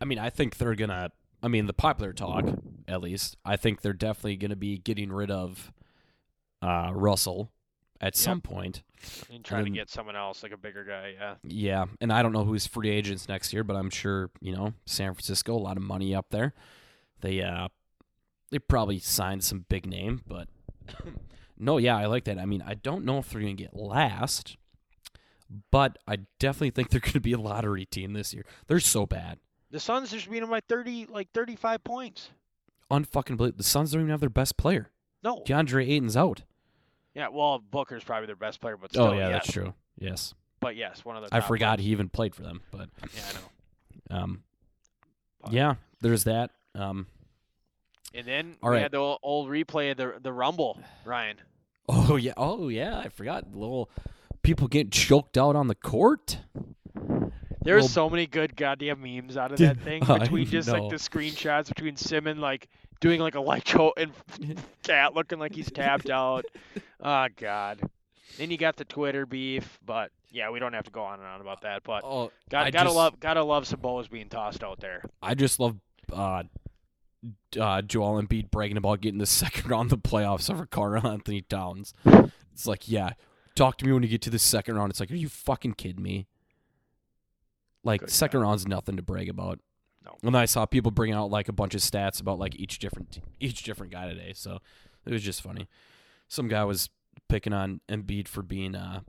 I mean, I think they're gonna. I mean, the popular talk, at least, I think they're definitely gonna be getting rid of uh, Russell at some point. And trying then- to get someone else like a bigger guy, yeah. Yeah, and I don't know who's free agents next year, but I'm sure you know San Francisco, a lot of money up there. They uh, they probably signed some big name, but no, yeah, I like that. I mean, I don't know if they're gonna get last, but I definitely think they're gonna be a lottery team this year. They're so bad, The Suns just beat them by 30 like 35 points. unfucking believable. The Suns don't even have their best player. No. DeAndre Ayton's out. Yeah, well, Booker's probably their best player, but still, oh yeah, yes. that's true. Yes, But yes, one of the I forgot players. he even played for them, but Yeah, I know. um, But- yeah, there's that. Um, And then All we right. had the ol- old replay of the the Rumble, Ryan. Oh yeah, oh yeah, I forgot. the Little people getting choked out on the court. There's Well- so many good goddamn memes out of that thing between just like the screenshots between Simmons like doing like a electro and Cat looking like he's tapped out. Oh god. Then you got the Twitter beef, but yeah, we don't have to go on and on about that. But Oh, got, gotta just- love gotta love some bows being tossed out there. I just love uh, uh, Joel Embiid bragging about getting the second round of the playoffs over Karl-Anthony Towns. It's like, yeah, talk to me when you get to the second round. It's like, are you fucking kidding me? Like, Good second round's nothing to brag about. No. And I saw people bring out like a bunch of stats about like each different each different guy today, so it was just funny. Some guy was picking on Embiid for being uh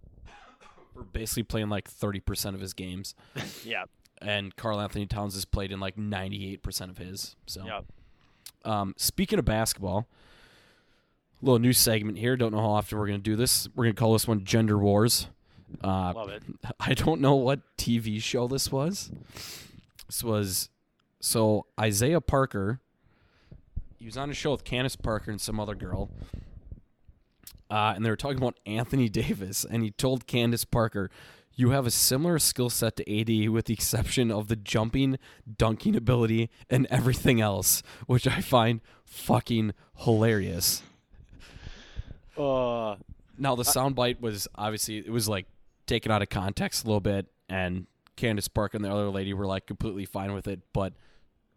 for basically playing like thirty percent of his games, Yeah. and Karl-Anthony Towns has played in like ninety eight percent of his. So, Yep. um, speaking of basketball, little new segment here. Don't know how often we're gonna do this. We're gonna call this one Gender Wars. Uh, Love it. I don't know what TV show this was. This was so Isaiah Parker. He was on a show with Candace Parker and some other girl. Uh, and they were talking about Anthony Davis, and he told Candace Parker, "You have a similar skill set to AD, with the exception of the jumping, dunking ability, and everything else," which I find fucking hilarious. Uh Now the soundbite was obviously it was like taken out of context a little bit, and Candace Park and the other lady were like completely fine with it. But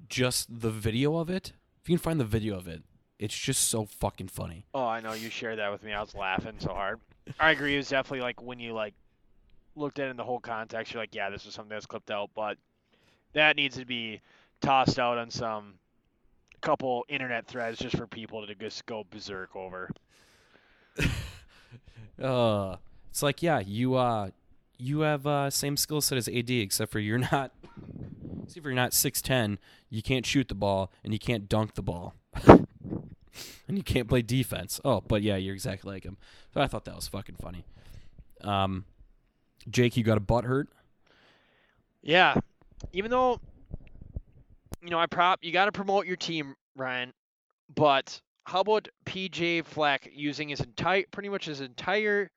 just the video of it, if you can find the video of it, It's just so fucking funny. Oh, I know you shared that with me. I was laughing so hard. I agree. It was definitely like when you like looked at it in the whole context, you're like, yeah, this was something that's clipped out, but that needs to be tossed out on some couple internet threads just for people to just go berserk over. Uh, it's like yeah, you uh, you have uh same skill set as AD, except for you're not. See, if you're not six ten, you can't shoot the ball and you can't dunk the ball, and you can't play defense. Oh, but yeah, you're exactly like him. So I thought that was fucking funny. Um, Jake, you got a butt hurt. Yeah, even though you know I prop you got to promote your team, Ryan, but how about PJ Fleck using his entire pretty much his entire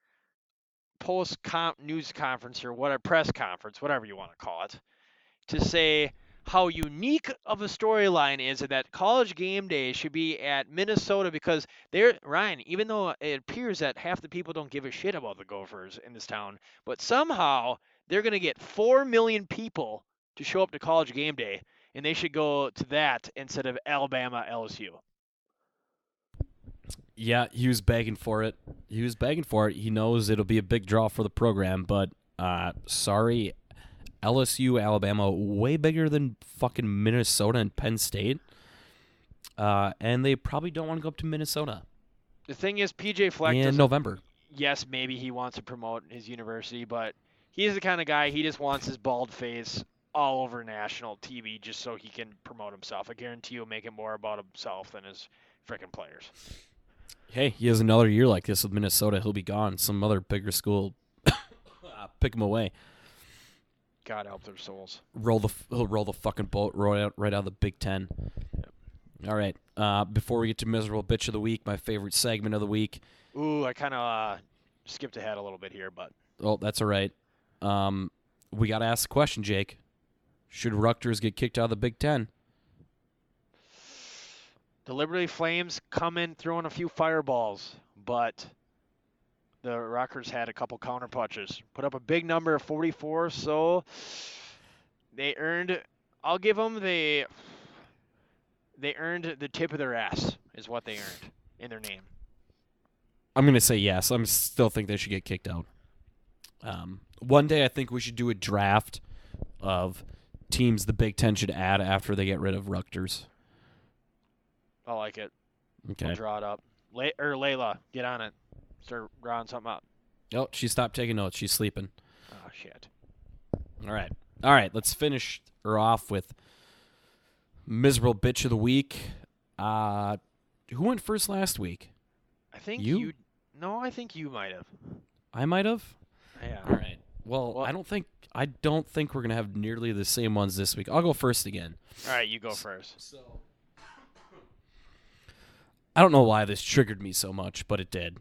post comp news conference or what a press conference, whatever you want to call it, to say how unique of a storyline is that college game day should be at Minnesota because there Ryan, even though it appears that half the people don't give a shit about the Gophers in this town, but somehow they're going to get 4 million people to show up to college game day and they should go to that instead of Alabama LSU. Yeah, he was begging for it. He was begging for it. He knows it'll be a big draw for the program, but uh, sorry, LSU, Alabama, way bigger than fucking Minnesota and Penn State. Uh, and they probably don't want to go up to Minnesota The thing is PJ Fleck in November. yes, maybe he wants to promote his university, but he's the kind of guy he just wants his bald face all over national TV just so he can promote himself. I guarantee you'll make it more about himself than his freaking players. Hey, he has another year like this with Minnesota. He'll be gone. Some other bigger school uh, pick him away. God help their souls. roll the he'll roll the fucking boat right out right out of the Big Ten. All right. Uh, before we get to miserable bitch of the week, my favorite segment of the week. Ooh, I kind of uh, skipped ahead a little bit here, but Oh, that's all right. Um, we got to ask the question, Jake. Should Rutgers get kicked out of the Big Ten? The Liberty Flames come in throwing a few fireballs, but the Rockers had a couple counter punches. Put up a big number of 44, so they earned. I'll give them the. They earned the tip of their ass, is what they earned in their name. I'm gonna say yes. I'm still think they should get kicked out. Um, one day I think we should do a draft of teams the Big Ten should add after they get rid of Rutgers. I like it. Okay. I'll draw it up. Le- or Layla, get on it. Start drawing something up. Oh, she stopped taking notes. She's sleeping. Oh shit. All right. All right. Let's finish her off with miserable bitch of the week. Uh, who went first last week? I think You? you. No, I think you might have. I might have. Yeah. All right. Well, Well- I don't think I don't think we're gonna have nearly the same ones this week. I'll go first again. All right, you go first. So I don't know why this triggered me so much, but it did.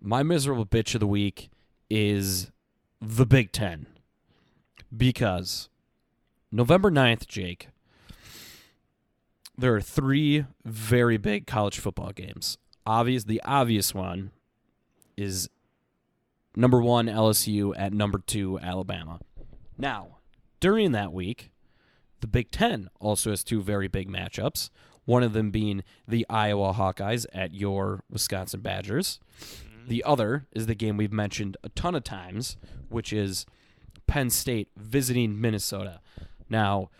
My miserable bitch of the week is the Big Ten. Because November 9th, Jake, there are three very big college football games. Obvious the obvious one is number one LSU at number two Alabama. Now, during that week, the Big Ten also has two very big matchups. One of them being the Iowa Hawkeyes at your Wisconsin Badgers. Mm-hmm. The other is the game we've mentioned a ton of times, which is Penn State visiting Minnesota. Now,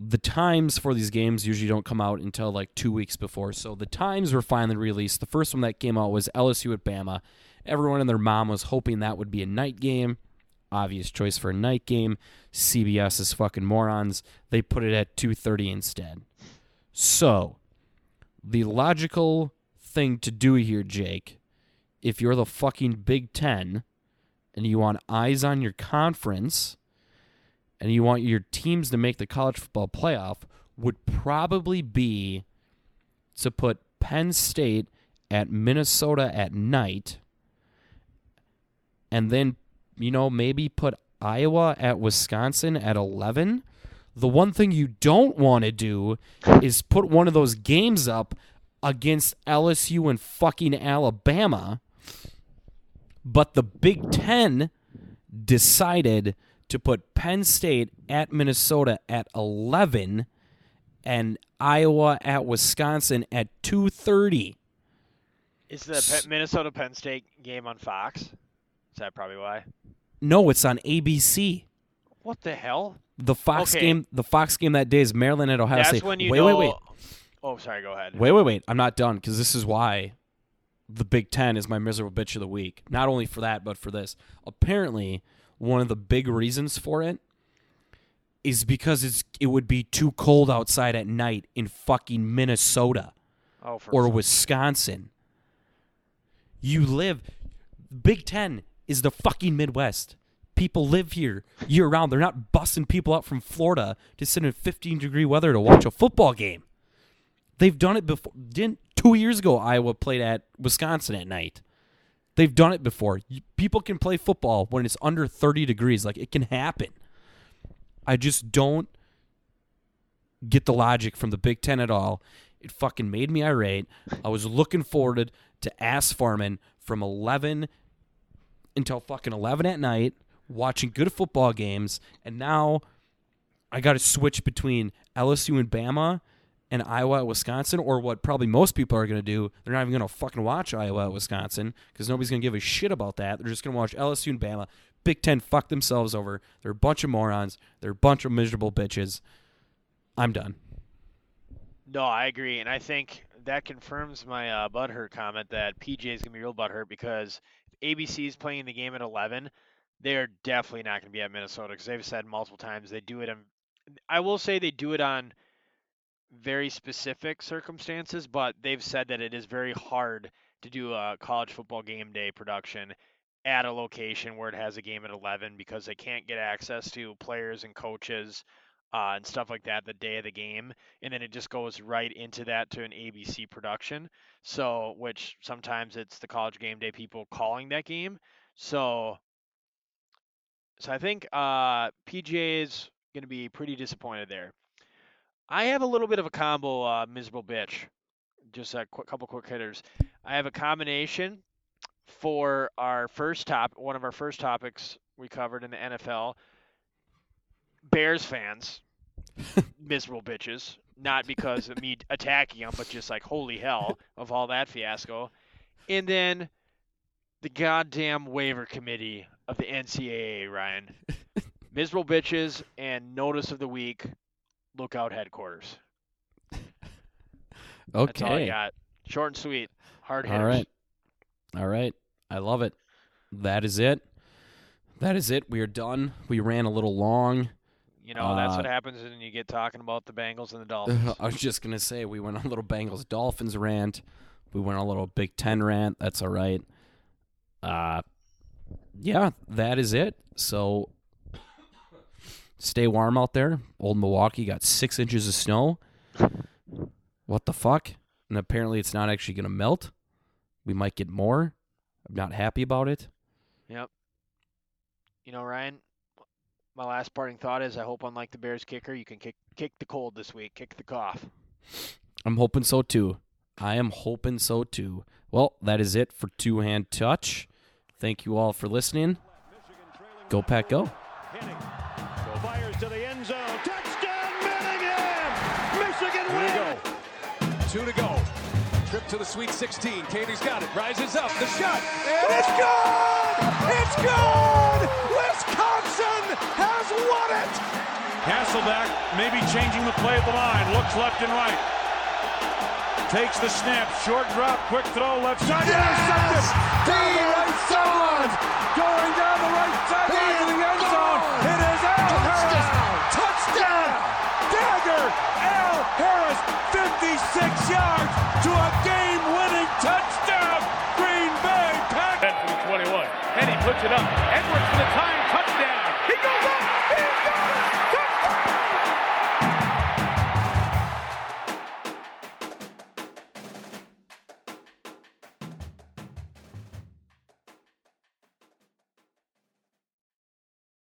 the times for these games usually don't come out until like two weeks before. So the times were finally released. The first one that came out was LSU at Bama. Everyone and their mom was hoping that would be a night game. Obvious choice for a night game. CBS is fucking morons. They put it at 2:30 instead. So, the logical thing to do here, Jake, if you're the fucking Big 10 and you want eyes on your conference and you want your teams to make the college football playoff would probably be to put Penn State at Minnesota at night and then you know maybe put Iowa at Wisconsin at 11 the one thing you don't want to do is put one of those games up against LSU and fucking Alabama but the Big 10 decided to put Penn State at Minnesota at 11 and Iowa at Wisconsin at 2:30. Is the Minnesota Penn State game on Fox? Is that probably why? No, it's on ABC. What the hell? The Fox Okay. game, the Fox game that day is Maryland at Ohio That's State. wait, know. wait, wait, Oh, sorry. Go ahead. wait, wait, wait. I'm not done because this is why the Big Ten is my miserable bitch of the week. Not only for that, but for this. Apparently, one of the big reasons for it is because it's it would be too cold outside at night in fucking Minnesota. Oh, for or Wisconsin. You live Big 10 is the fucking Midwest. People live here year round. They're not busting people out from Florida to sit in 15 degree weather to watch a football game. They've done it before. Didn't 2 years ago Iowa played at Wisconsin at night. They've done it before. People can play football when it's under 30 degrees. Like it can happen. I just don't get the logic from the Big Ten at all. It fucking made me irate. I was looking forward to ass farming from 11 until fucking 11 at night, watching good football games, and now I got to switch between LSU and Bama and Iowa at Wisconsin, or what probably most people are going to do. They're not even going to fucking watch Iowa at Wisconsin because nobody's going to give a shit about that. They're just going to watch LSU and Bama. Big Ten fuck themselves over. They're a bunch of morons. They're a bunch of miserable bitches. I'm done. No, I agree, and I think that confirms my uh, butthurt comment that PJ is gonna be real butthurt because ABC is playing the game at 11, they're definitely not gonna be at Minnesota because they've said multiple times they do it on. I will say they do it on very specific circumstances, but they've said that it is very hard to do a college football game day production at a location where it has a game at 11 because they can't get access to players and coaches uh, and stuff like that the day of the game, and then it just goes right into that to an ABC production. So, which sometimes it's the college game day people calling that game. So, so I think uh, PJ is going to be pretty disappointed there. I have a little bit of a combo uh, miserable bitch. Just a quick, couple quick hitters. I have a combination for our first top, one of our first topics we covered in the NFL. Bears fans, miserable bitches. Not because of me attacking them, but just like holy hell of all that fiasco. And then the goddamn waiver committee of the NCAA, Ryan. miserable bitches and notice of the week. Lookout headquarters. That's all I Okay. got. Short and sweet. Hard hitters. All right. All right. I love it. That is it. That is it. We are done. We ran a little long. You know, that's what Uh, happens when you get talking about the Bengals and the Dolphins. I was just gonna say we went on a little Bengals Dolphins rant. We went on a little Big Ten rant. That's all right. Uh, yeah, that is it. So stay warm out there. Old Milwaukee got six inches of snow. What the fuck? And apparently it's not actually gonna melt. We might get more. I'm not happy about it. Yep. You know, Ryan, my last parting thought is I hope, unlike the Bears kicker, you can kick kick the cold this week, kick the cough. I'm hoping so too. I am hoping so too. Well, that is it for Two Hand Touch. Thank you all for listening. Go Pack Go. Fires to the end zone. Touchdown, Manningham! Michigan wins! Two to go. Trip to the Sweet 16. Katie's got it. Rises up. The shot. And it's good! It's good! Wisconsin has won it! Hasselbeck maybe changing the play of the line. Looks left and right. Takes the snap. Short drop. Quick throw. Left side. Intercepted. Down the right sideline. Going down the right sideline to the end zone. It is Al Harris. Touchdown! Dagger! Al Harris, 56 yards to a game-winning touchdown. Green Bay Packers. from 21. Henne puts it up. Edwards for the time